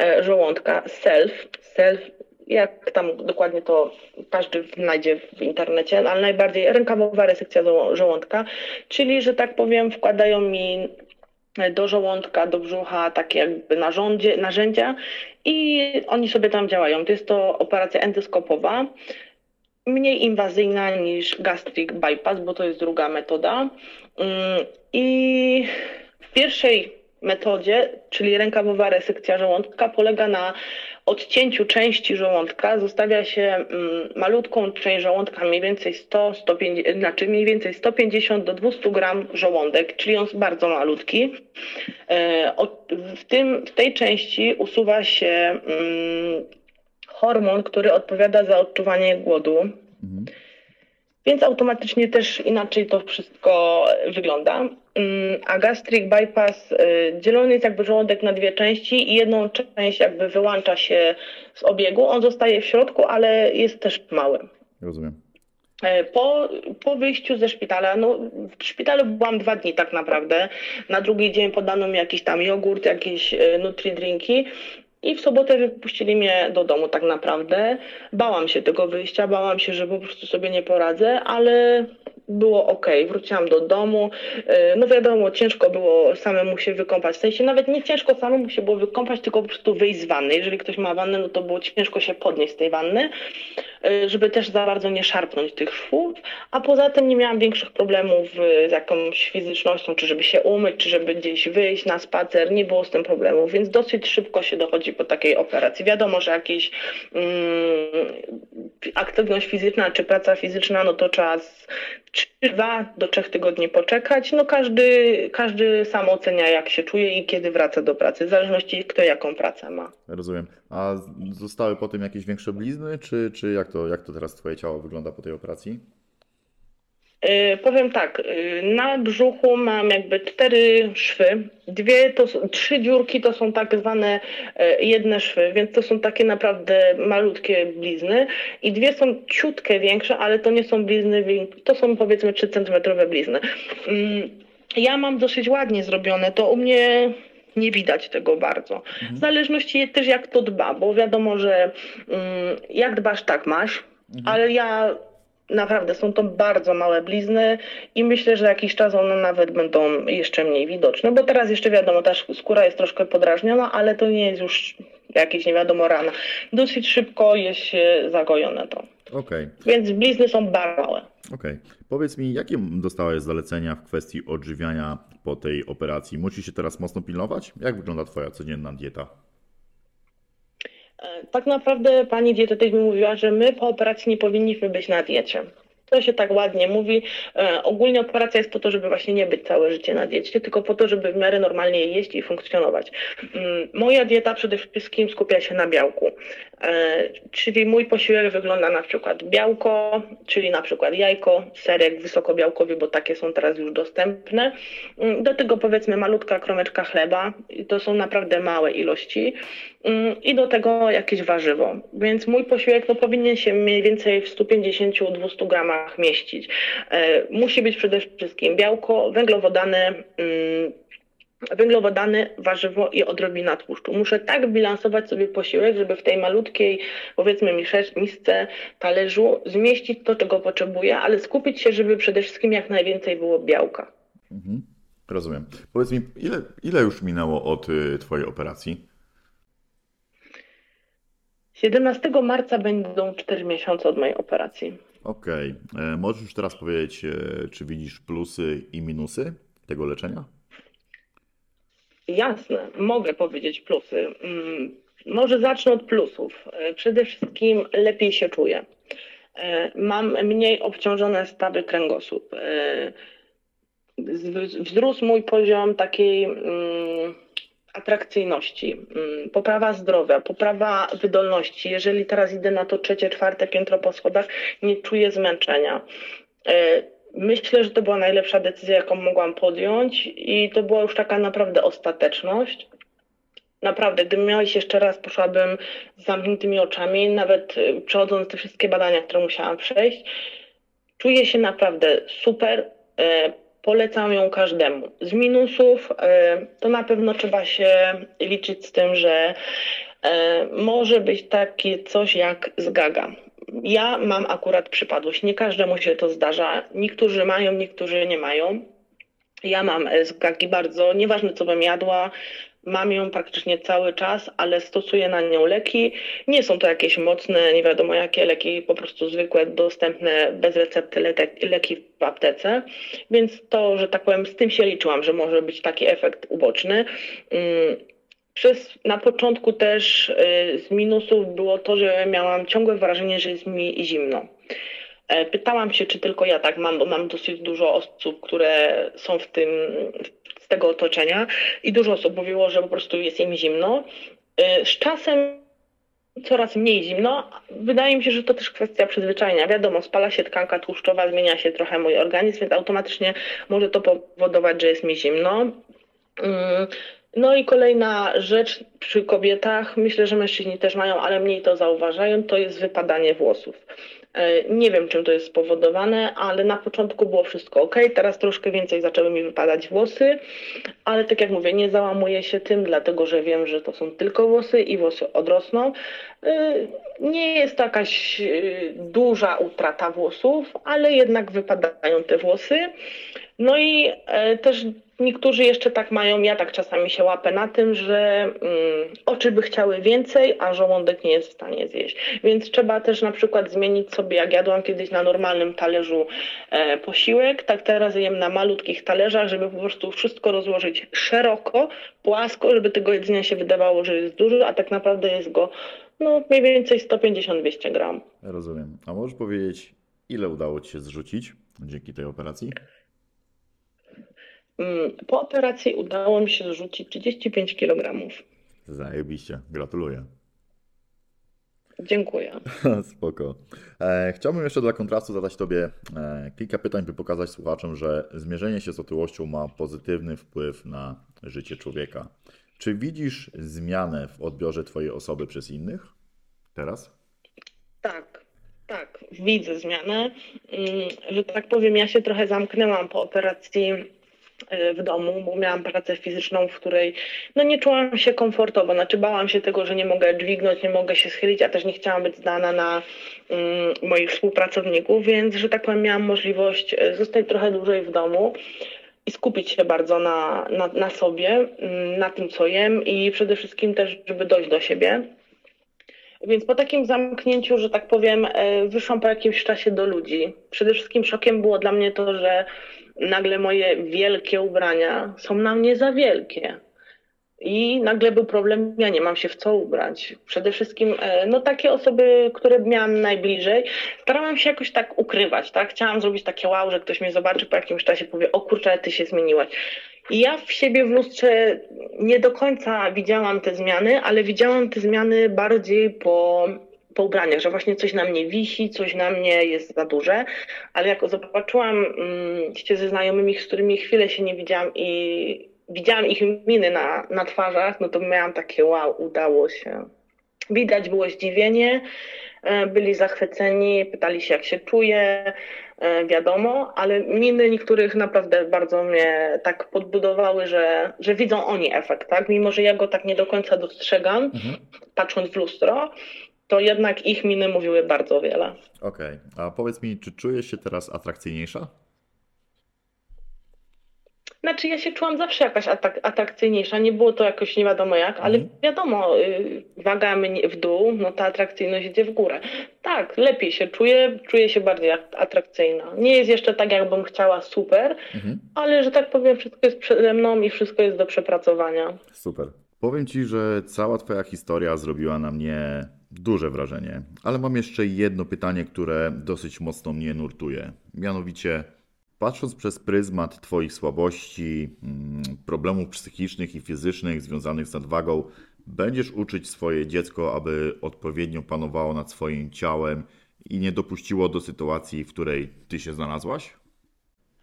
e, żołądka, self, self jak tam dokładnie to każdy znajdzie w internecie, ale najbardziej rękawowa resekcja żo- żołądka, czyli, że tak powiem, wkładają mi do żołądka, do brzucha takie jakby narządzie, narzędzia i oni sobie tam działają. To jest to operacja endoskopowa, mniej inwazyjna niż gastric bypass, bo to jest druga metoda. Mm, I w pierwszej metodzie, czyli rękawowa resekcja żołądka, polega na odcięciu części żołądka. Zostawia się mm, malutką część żołądka, mniej więcej 100, 150, znaczy mniej więcej 150 do 200 gram żołądek, czyli on jest bardzo malutki. E, W, tym, w tej części usuwa się mm, hormon, który odpowiada za odczuwanie głodu. Mhm. Więc automatycznie też inaczej to wszystko wygląda. Mm, A gastric bypass y, dzielony jest jakby żołądek na dwie części i jedną część jakby wyłącza się z obiegu. On zostaje w środku, ale jest też mały. Rozumiem. E, Po, po wyjściu ze szpitala, no w szpitalu byłam dwa dni tak naprawdę. Na drugi dzień podano mi jakiś tam jogurt, jakieś e, nutri-drinki i w sobotę wypuścili mnie do domu tak naprawdę. Bałam się tego wyjścia, bałam się, że po prostu sobie nie poradzę, ale było ok. Wróciłam do domu. E, No wiadomo, ciężko było samemu się wykąpać. W sensie nawet nie ciężko samemu się było wykąpać, tylko po prostu wyjść z wanny. Jeżeli ktoś ma wannę, no to było ciężko się podnieść z tej wanny y, żeby też za bardzo nie szarpnąć tych szwów, a poza tym nie miałam większych problemów y, z jakąś fizycznością, czy żeby się umyć, czy żeby gdzieś wyjść na spacer, nie było z tym problemów, więc dosyć szybko się dochodzi po takiej operacji. Wiadomo, że jakieś mm, aktywność fizyczna czy praca fizyczna, no to z 2 do 3 tygodni poczekać. No każdy, każdy sam ocenia jak się czuje i kiedy wraca do pracy, w zależności kto jaką pracę ma. Rozumiem. A zostały po tym jakieś większe blizny, czy, czy jak to, jak to teraz twoje ciało wygląda po tej operacji? Y, Powiem tak, y, na brzuchu mam jakby cztery szwy, dwie to trzy dziurki to są tak zwane y, jedne szwy, więc to są takie naprawdę malutkie blizny. I dwie są ciutkę większe, ale to nie są blizny, to są powiedzmy 3 cm blizny. Mm, Ja mam dosyć ładnie zrobione, to u mnie nie widać tego bardzo. W zależności też jak to dba, bo wiadomo, że mm, jak dbasz, tak masz, ale ja Naprawdę są to bardzo małe blizny i myślę, że jakiś czas one nawet będą jeszcze mniej widoczne, bo teraz jeszcze wiadomo, ta skóra jest troszkę podrażniona, ale to nie jest już jakieś nie wiadomo rana. Dosyć szybko jest się zagojone to. Okej, Więc blizny są bardzo małe. okej. Powiedz mi, jakie dostałeś zalecenia w kwestii odżywiania po tej operacji? Musisz się teraz mocno pilnować? Jak wygląda twoja codzienna dieta? Tak naprawdę pani dietetyk mi mówiła, że my po operacji nie powinniśmy być na diecie. To się tak ładnie mówi. E, ogólnie operacja jest po to, żeby właśnie nie być całe życie na diecie, tylko po to, żeby w miarę normalnie jeść i funkcjonować. Mm, Moja dieta przede wszystkim skupia się na białku. E, czyli mój posiłek wygląda na przykład białko, czyli na przykład jajko, serek wysokobiałkowy, bo takie są teraz już dostępne. Mm, Do tego powiedzmy malutka kromeczka chleba. I To są naprawdę małe ilości. Mm, I do tego jakieś warzywo. Więc mój posiłek no, powinien się mniej więcej w 150-200 gramach mieścić. E, Musi być przede wszystkim białko, węglowodany, mm, węglowodany, warzywo i odrobina tłuszczu. Muszę tak bilansować sobie posiłek, żeby w tej malutkiej, powiedzmy misce, talerzu zmieścić to, czego potrzebuję, ale skupić się, żeby przede wszystkim jak najwięcej było białka. Mhm. Rozumiem. Powiedz mi, ile, ile już minęło od y, twojej operacji? 17 marca będą 4 miesiące od mojej operacji. Okej. E, Możesz już teraz powiedzieć, e, czy widzisz plusy i minusy tego leczenia? Jasne, mogę powiedzieć plusy. Mm, Może zacznę od plusów. E, Przede wszystkim lepiej się czuję. Mam mniej obciążone stawy kręgosłup. Wzrósł mój poziom takiej mm, atrakcyjności, mm, poprawa zdrowia, poprawa wydolności. Jeżeli teraz idę na to trzecie, czwarte piętro po schodach, nie czuję zmęczenia. E, Myślę, że to była najlepsza decyzja, jaką mogłam podjąć, i to była już taka naprawdę ostateczność. Naprawdę, gdybym miała iść jeszcze raz, poszłabym z zamkniętymi oczami, nawet y, przechodząc te wszystkie badania, które musiałam przejść. Czuję się naprawdę super. E, Polecam ją każdemu. Z minusów e, to na pewno trzeba się liczyć z tym, że e, może być takie coś jak zgaga. Ja mam akurat przypadłość. Nie każdemu się to zdarza. Niektórzy mają, niektórzy nie mają. Ja mam e, zgagi bardzo, nieważne co bym jadła, mam ją praktycznie cały czas, ale stosuję na nią leki. Nie są to jakieś mocne, nie wiadomo jakie leki, po prostu zwykłe, dostępne bez recepty leki, w aptece. Więc to, że tak powiem, z tym się liczyłam, że może być taki efekt uboczny. Mm, Przez, na początku też y, z minusów było to, że miałam ciągłe wrażenie, że jest mi zimno. E, Pytałam się, czy tylko ja tak mam, bo mam dosyć dużo osób, które są w tym, z tego otoczenia i dużo osób mówiło, że po prostu jest im zimno. E, Z czasem coraz mniej zimno. Wydaje mi się, że to też kwestia przyzwyczajenia. Wiadomo, spala się tkanka tłuszczowa, zmienia się trochę mój organizm, więc automatycznie może to powodować, że jest mi zimno. Mm, No i kolejna rzecz przy kobietach, myślę, że mężczyźni też mają, ale mniej to zauważają, to jest wypadanie włosów. E, Nie wiem, czym to jest spowodowane, ale na początku było wszystko ok. Teraz troszkę więcej zaczęły mi wypadać włosy, ale tak jak mówię, nie załamuję się tym, dlatego że wiem, że to są tylko włosy i włosy odrosną. E, Nie jest to jakaś e, duża utrata włosów, ale jednak wypadają te włosy. No i też niektórzy jeszcze tak mają, ja tak czasami się łapę na tym, że mm, oczy by chciały więcej, a żołądek nie jest w stanie zjeść. Więc trzeba też na przykład zmienić sobie, jak jadłam kiedyś na normalnym talerzu e, posiłek, tak teraz jem na malutkich talerzach, żeby po prostu wszystko rozłożyć szeroko, płasko, żeby tego jedzenia się wydawało, że jest dużo, a tak naprawdę jest go no mniej więcej 150-200 gram. Rozumiem. A możesz powiedzieć, ile udało Ci się zrzucić dzięki tej operacji? Mm, Po operacji udało mi się zrzucić 35 kg. Zajebiście. Gratuluję. Dziękuję. Spoko. E, chciałbym jeszcze dla kontrastu zadać Tobie e, kilka pytań, by pokazać słuchaczom, że zmierzenie się z otyłością ma pozytywny wpływ na życie człowieka. Czy widzisz zmianę w odbiorze Twojej osoby przez innych teraz? Tak, tak, widzę zmianę. Mm, Że tak powiem, ja się trochę zamknęłam po operacji w domu, bo miałam pracę fizyczną, w której no nie czułam się komfortowo. Znaczy bałam się tego, że nie mogę dźwignąć, nie mogę się schylić, a też nie chciałam być zdana na mm, moich współpracowników, więc że tak powiem, miałam możliwość y, zostać trochę dłużej w domu i skupić się bardzo na, na, na sobie, mm, na tym, co jem i przede wszystkim też, żeby dojść do siebie. Więc po takim zamknięciu, że tak powiem, e, wyszłam po jakimś czasie do ludzi. Przede wszystkim szokiem było dla mnie to, że nagle moje wielkie ubrania są na mnie za wielkie. I nagle był problem, ja nie mam się w co ubrać. Przede wszystkim, e, no takie osoby, które miałam najbliżej, starałam się jakoś tak ukrywać, tak? Chciałam zrobić takie wow, że ktoś mnie zobaczy po jakimś czasie, powie, o kurczę, ty się zmieniłaś. I ja w siebie w lustrze nie do końca widziałam te zmiany, ale widziałam te zmiany bardziej po, po ubraniach, że właśnie coś na mnie wisi, coś na mnie jest za duże, ale jak zobaczyłam mm, się ze znajomymi, z którymi chwilę się nie widziałam i widziałam ich miny na, na twarzach, no to miałam takie wow, udało się. Widać było zdziwienie, e, byli zachwyceni, pytali się jak się czuję, e, wiadomo, ale miny niektórych naprawdę bardzo mnie tak podbudowały, że, że widzą oni efekt, tak? Mimo, że ja go tak nie do końca dostrzegam, Mhm. patrząc w lustro, to jednak ich miny mówiły bardzo wiele. Okej. A powiedz mi, czy czujesz się teraz atrakcyjniejsza? Znaczy ja się czułam zawsze jakaś atak, atrakcyjniejsza, nie było to jakoś nie wiadomo jak, ale Mhm. wiadomo, y, waga mnie w dół, no ta atrakcyjność idzie w górę. Tak, lepiej się czuję, czuję się bardziej at- atrakcyjna. Nie jest jeszcze tak, jakbym chciała super, Mhm. ale że tak powiem, wszystko jest przede mną i wszystko jest do przepracowania. Super. Powiem Ci, że cała Twoja historia zrobiła na mnie duże wrażenie, ale mam jeszcze jedno pytanie, które dosyć mocno mnie nurtuje. Mianowicie, patrząc przez pryzmat Twoich słabości, mm, problemów psychicznych i fizycznych związanych z nadwagą, będziesz uczyć swoje dziecko, aby odpowiednio panowało nad swoim ciałem i nie dopuściło do sytuacji, w której Ty się znalazłaś?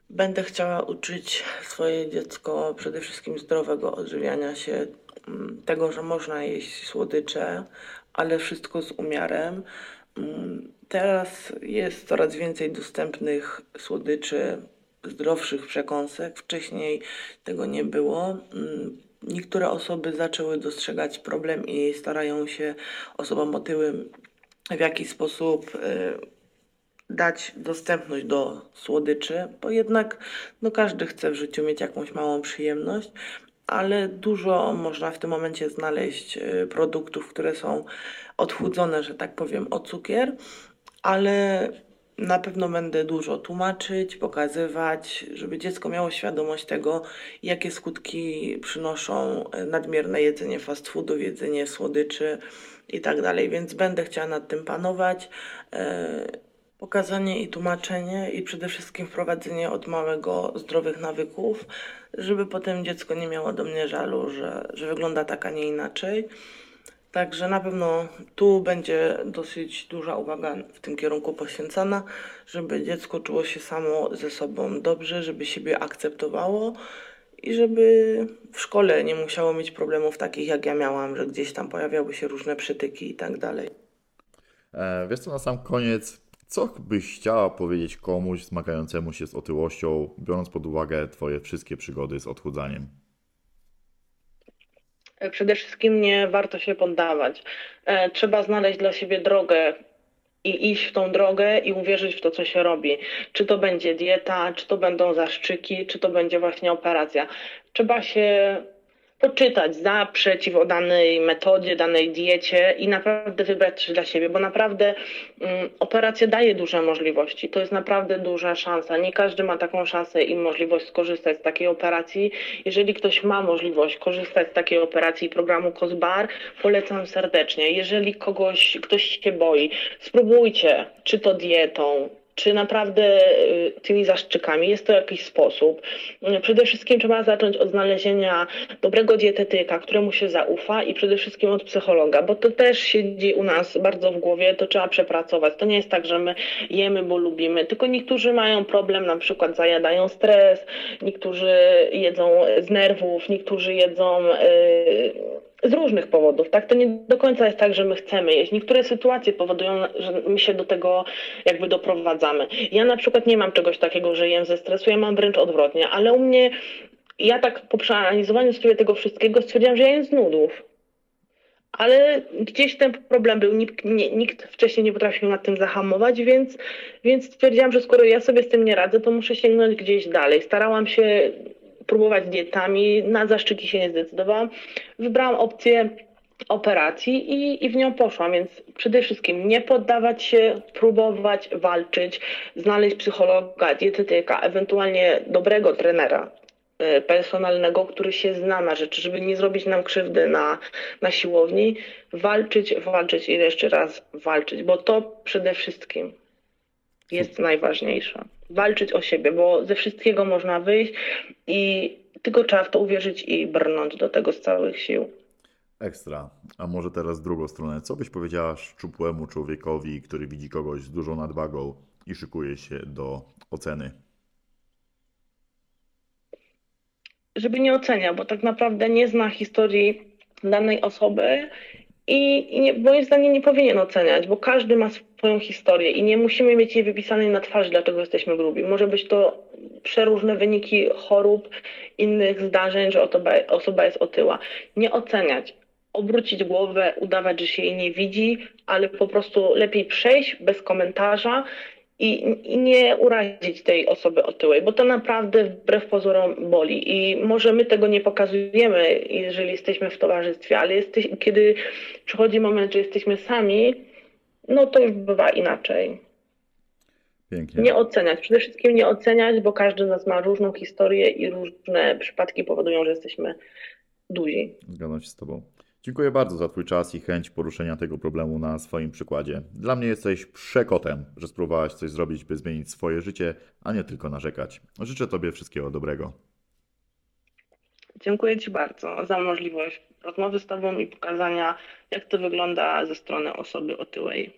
Będę chciała uczyć swoje dziecko przede wszystkim zdrowego odżywiania się, mm, tego, że można jeść słodycze, ale wszystko z umiarem. Mm, Teraz jest coraz więcej dostępnych słodyczy, zdrowszych przekąsek. Wcześniej tego nie było. Mm, Niektóre osoby zaczęły dostrzegać problem i starają się osobom otyłym w jakiś sposób y, dać dostępność do słodyczy, bo jednak no, każdy chce w życiu mieć jakąś małą przyjemność, ale dużo można w tym momencie znaleźć y, produktów, które są odchudzone, że tak powiem, o cukier, ale na pewno będę dużo tłumaczyć, pokazywać, żeby dziecko miało świadomość tego, jakie skutki przynoszą y, nadmierne jedzenie fast foodów, jedzenie słodyczy i tak dalej, więc będę chciała nad tym panować. Pokazanie i tłumaczenie i przede wszystkim wprowadzenie od małego zdrowych nawyków, żeby potem dziecko nie miało do mnie żalu, że, że wygląda tak, a nie inaczej. Także na pewno tu będzie dosyć duża uwaga w tym kierunku poświęcana, żeby dziecko czuło się samo ze sobą dobrze, żeby siebie akceptowało i żeby w szkole nie musiało mieć problemów takich jak ja miałam, że gdzieś tam pojawiały się różne przytyki i tak dalej. E, Wiesz co, na sam koniec, co byś chciała powiedzieć komuś zmagającemu się z otyłością, biorąc pod uwagę Twoje wszystkie przygody z odchudzaniem? Przede wszystkim nie warto się poddawać. E, Trzeba znaleźć dla siebie drogę i iść w tą drogę i uwierzyć w to, co się robi. Czy to będzie dieta, czy to będą zaszczyki, czy to będzie właśnie operacja. Trzeba się poczytać za, przeciw o danej metodzie, danej diecie i naprawdę wybrać coś dla siebie, bo naprawdę mm, operacja daje duże możliwości. To jest naprawdę duża szansa. Nie każdy ma taką szansę i możliwość skorzystać z takiej operacji. Jeżeli ktoś ma możliwość korzystać z takiej operacji programu COSBAR, polecam serdecznie. Jeżeli kogoś, ktoś się boi, spróbujcie, czy to dietą, czy naprawdę y, tymi zaszczykami jest to jakiś sposób. Y, Przede wszystkim trzeba zacząć od znalezienia dobrego dietetyka, któremu się zaufa i przede wszystkim od psychologa, bo to też siedzi u nas bardzo w głowie, to trzeba przepracować. To nie jest tak, że my jemy, bo lubimy, tylko niektórzy mają problem, na przykład zajadają stres, niektórzy jedzą z nerwów, niektórzy jedzą y, z różnych powodów, tak? To nie do końca jest tak, że my chcemy jeść. Niektóre sytuacje powodują, że my się do tego jakby doprowadzamy. Ja na przykład nie mam czegoś takiego, że jem ze stresu, ja mam wręcz odwrotnie, ale u mnie, ja tak po przeanalizowaniu sobie tego wszystkiego stwierdziłam, że ja jem z nudów. Ale gdzieś ten problem był, nikt, nie, nikt wcześniej nie potrafił nad tym zahamować, więc, więc stwierdziłam, że skoro ja sobie z tym nie radzę, to muszę sięgnąć gdzieś dalej. Starałam się próbować dietami, na zaszczyki się nie zdecydowałam. Wybrałam opcję operacji i, i w nią poszłam, więc przede wszystkim nie poddawać się, próbować, walczyć, znaleźć psychologa, dietetyka, ewentualnie dobrego trenera y, personalnego, który się zna na rzeczy, żeby nie zrobić nam krzywdy na, na siłowni, walczyć, walczyć i jeszcze raz walczyć, bo to przede wszystkim jest najważniejsze. Walczyć o siebie, bo ze wszystkiego można wyjść i tylko trzeba w to uwierzyć i brnąć do tego z całych sił. Ekstra. A może teraz drugą stronę. Co byś powiedziała szczupłemu człowiekowi, który widzi kogoś z dużą nadwagą i szykuje się do oceny? Żeby nie oceniał, bo tak naprawdę nie zna historii danej osoby i, nie, moim zdaniem nie powinien oceniać, bo każdy ma swoją historię i nie musimy mieć jej wypisanej na twarzy, dlaczego jesteśmy grubi. Może być to przeróżne wyniki chorób, innych zdarzeń, że osoba, osoba jest otyła. Nie oceniać, obrócić głowę, udawać, że się jej nie widzi, ale po prostu lepiej przejść bez komentarza i, i nie urazić tej osoby otyłej, bo to naprawdę wbrew pozorom boli. I może my tego nie pokazujemy, jeżeli jesteśmy w towarzystwie, ale jesteś, kiedy przychodzi moment, że jesteśmy sami, no to już bywa inaczej. Pięknie. Nie oceniać, przede wszystkim nie oceniać, bo każdy z nas ma różną historię i różne przypadki powodują, że jesteśmy duzi. Zgadzam się z Tobą. Dziękuję bardzo za Twój czas i chęć poruszenia tego problemu na swoim przykładzie. Dla mnie jesteś przekotem, że spróbowałaś coś zrobić, by zmienić swoje życie, a nie tylko narzekać. Życzę Tobie wszystkiego dobrego. Dziękuję Ci bardzo za możliwość rozmowy z Tobą i pokazania, jak to wygląda ze strony osoby otyłej.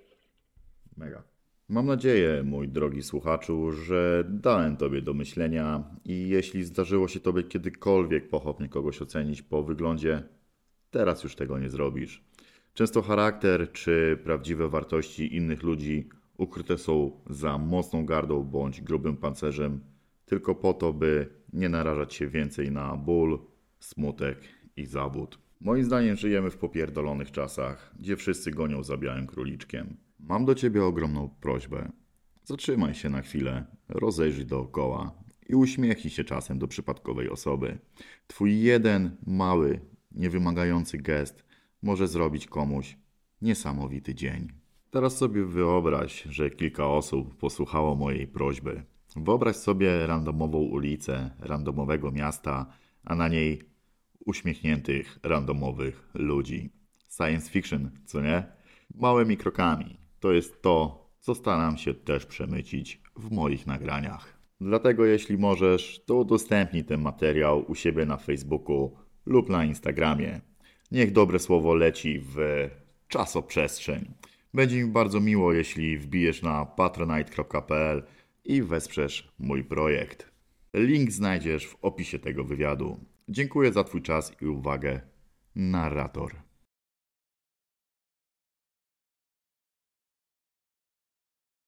Mega. Mam nadzieję, mój drogi słuchaczu, że dałem Tobie do myślenia i jeśli zdarzyło się Tobie kiedykolwiek pochopnie kogoś ocenić po wyglądzie, teraz już tego nie zrobisz. Często charakter czy prawdziwe wartości innych ludzi ukryte są za mocną gardą bądź grubym pancerzem, tylko po to, by nie narażać się więcej na ból, smutek i zawód. Moim zdaniem żyjemy w popierdolonych czasach, gdzie wszyscy gonią za białym króliczkiem. Mam do ciebie ogromną prośbę. Zatrzymaj się na chwilę, rozejrzyj dookoła i uśmiechnij się czasem do przypadkowej osoby. Twój jeden mały, niewymagający gest może zrobić komuś niesamowity dzień. Teraz sobie wyobraź, że kilka osób posłuchało mojej prośby. Wyobraź sobie randomową ulicę randomowego miasta, a na niej uśmiechniętych randomowych ludzi. Science fiction, co nie? Małymi krokami. To jest to, co staram się też przemycić w moich nagraniach. Dlatego jeśli możesz, to udostępnij ten materiał u siebie na Facebooku lub na Instagramie. Niech dobre słowo leci w czasoprzestrzeń. Będzie mi bardzo miło, jeśli wbijesz na patronite.pl i wesprzesz mój projekt. Link znajdziesz w opisie tego wywiadu. Dziękuję za Twój czas i uwagę. Narrator.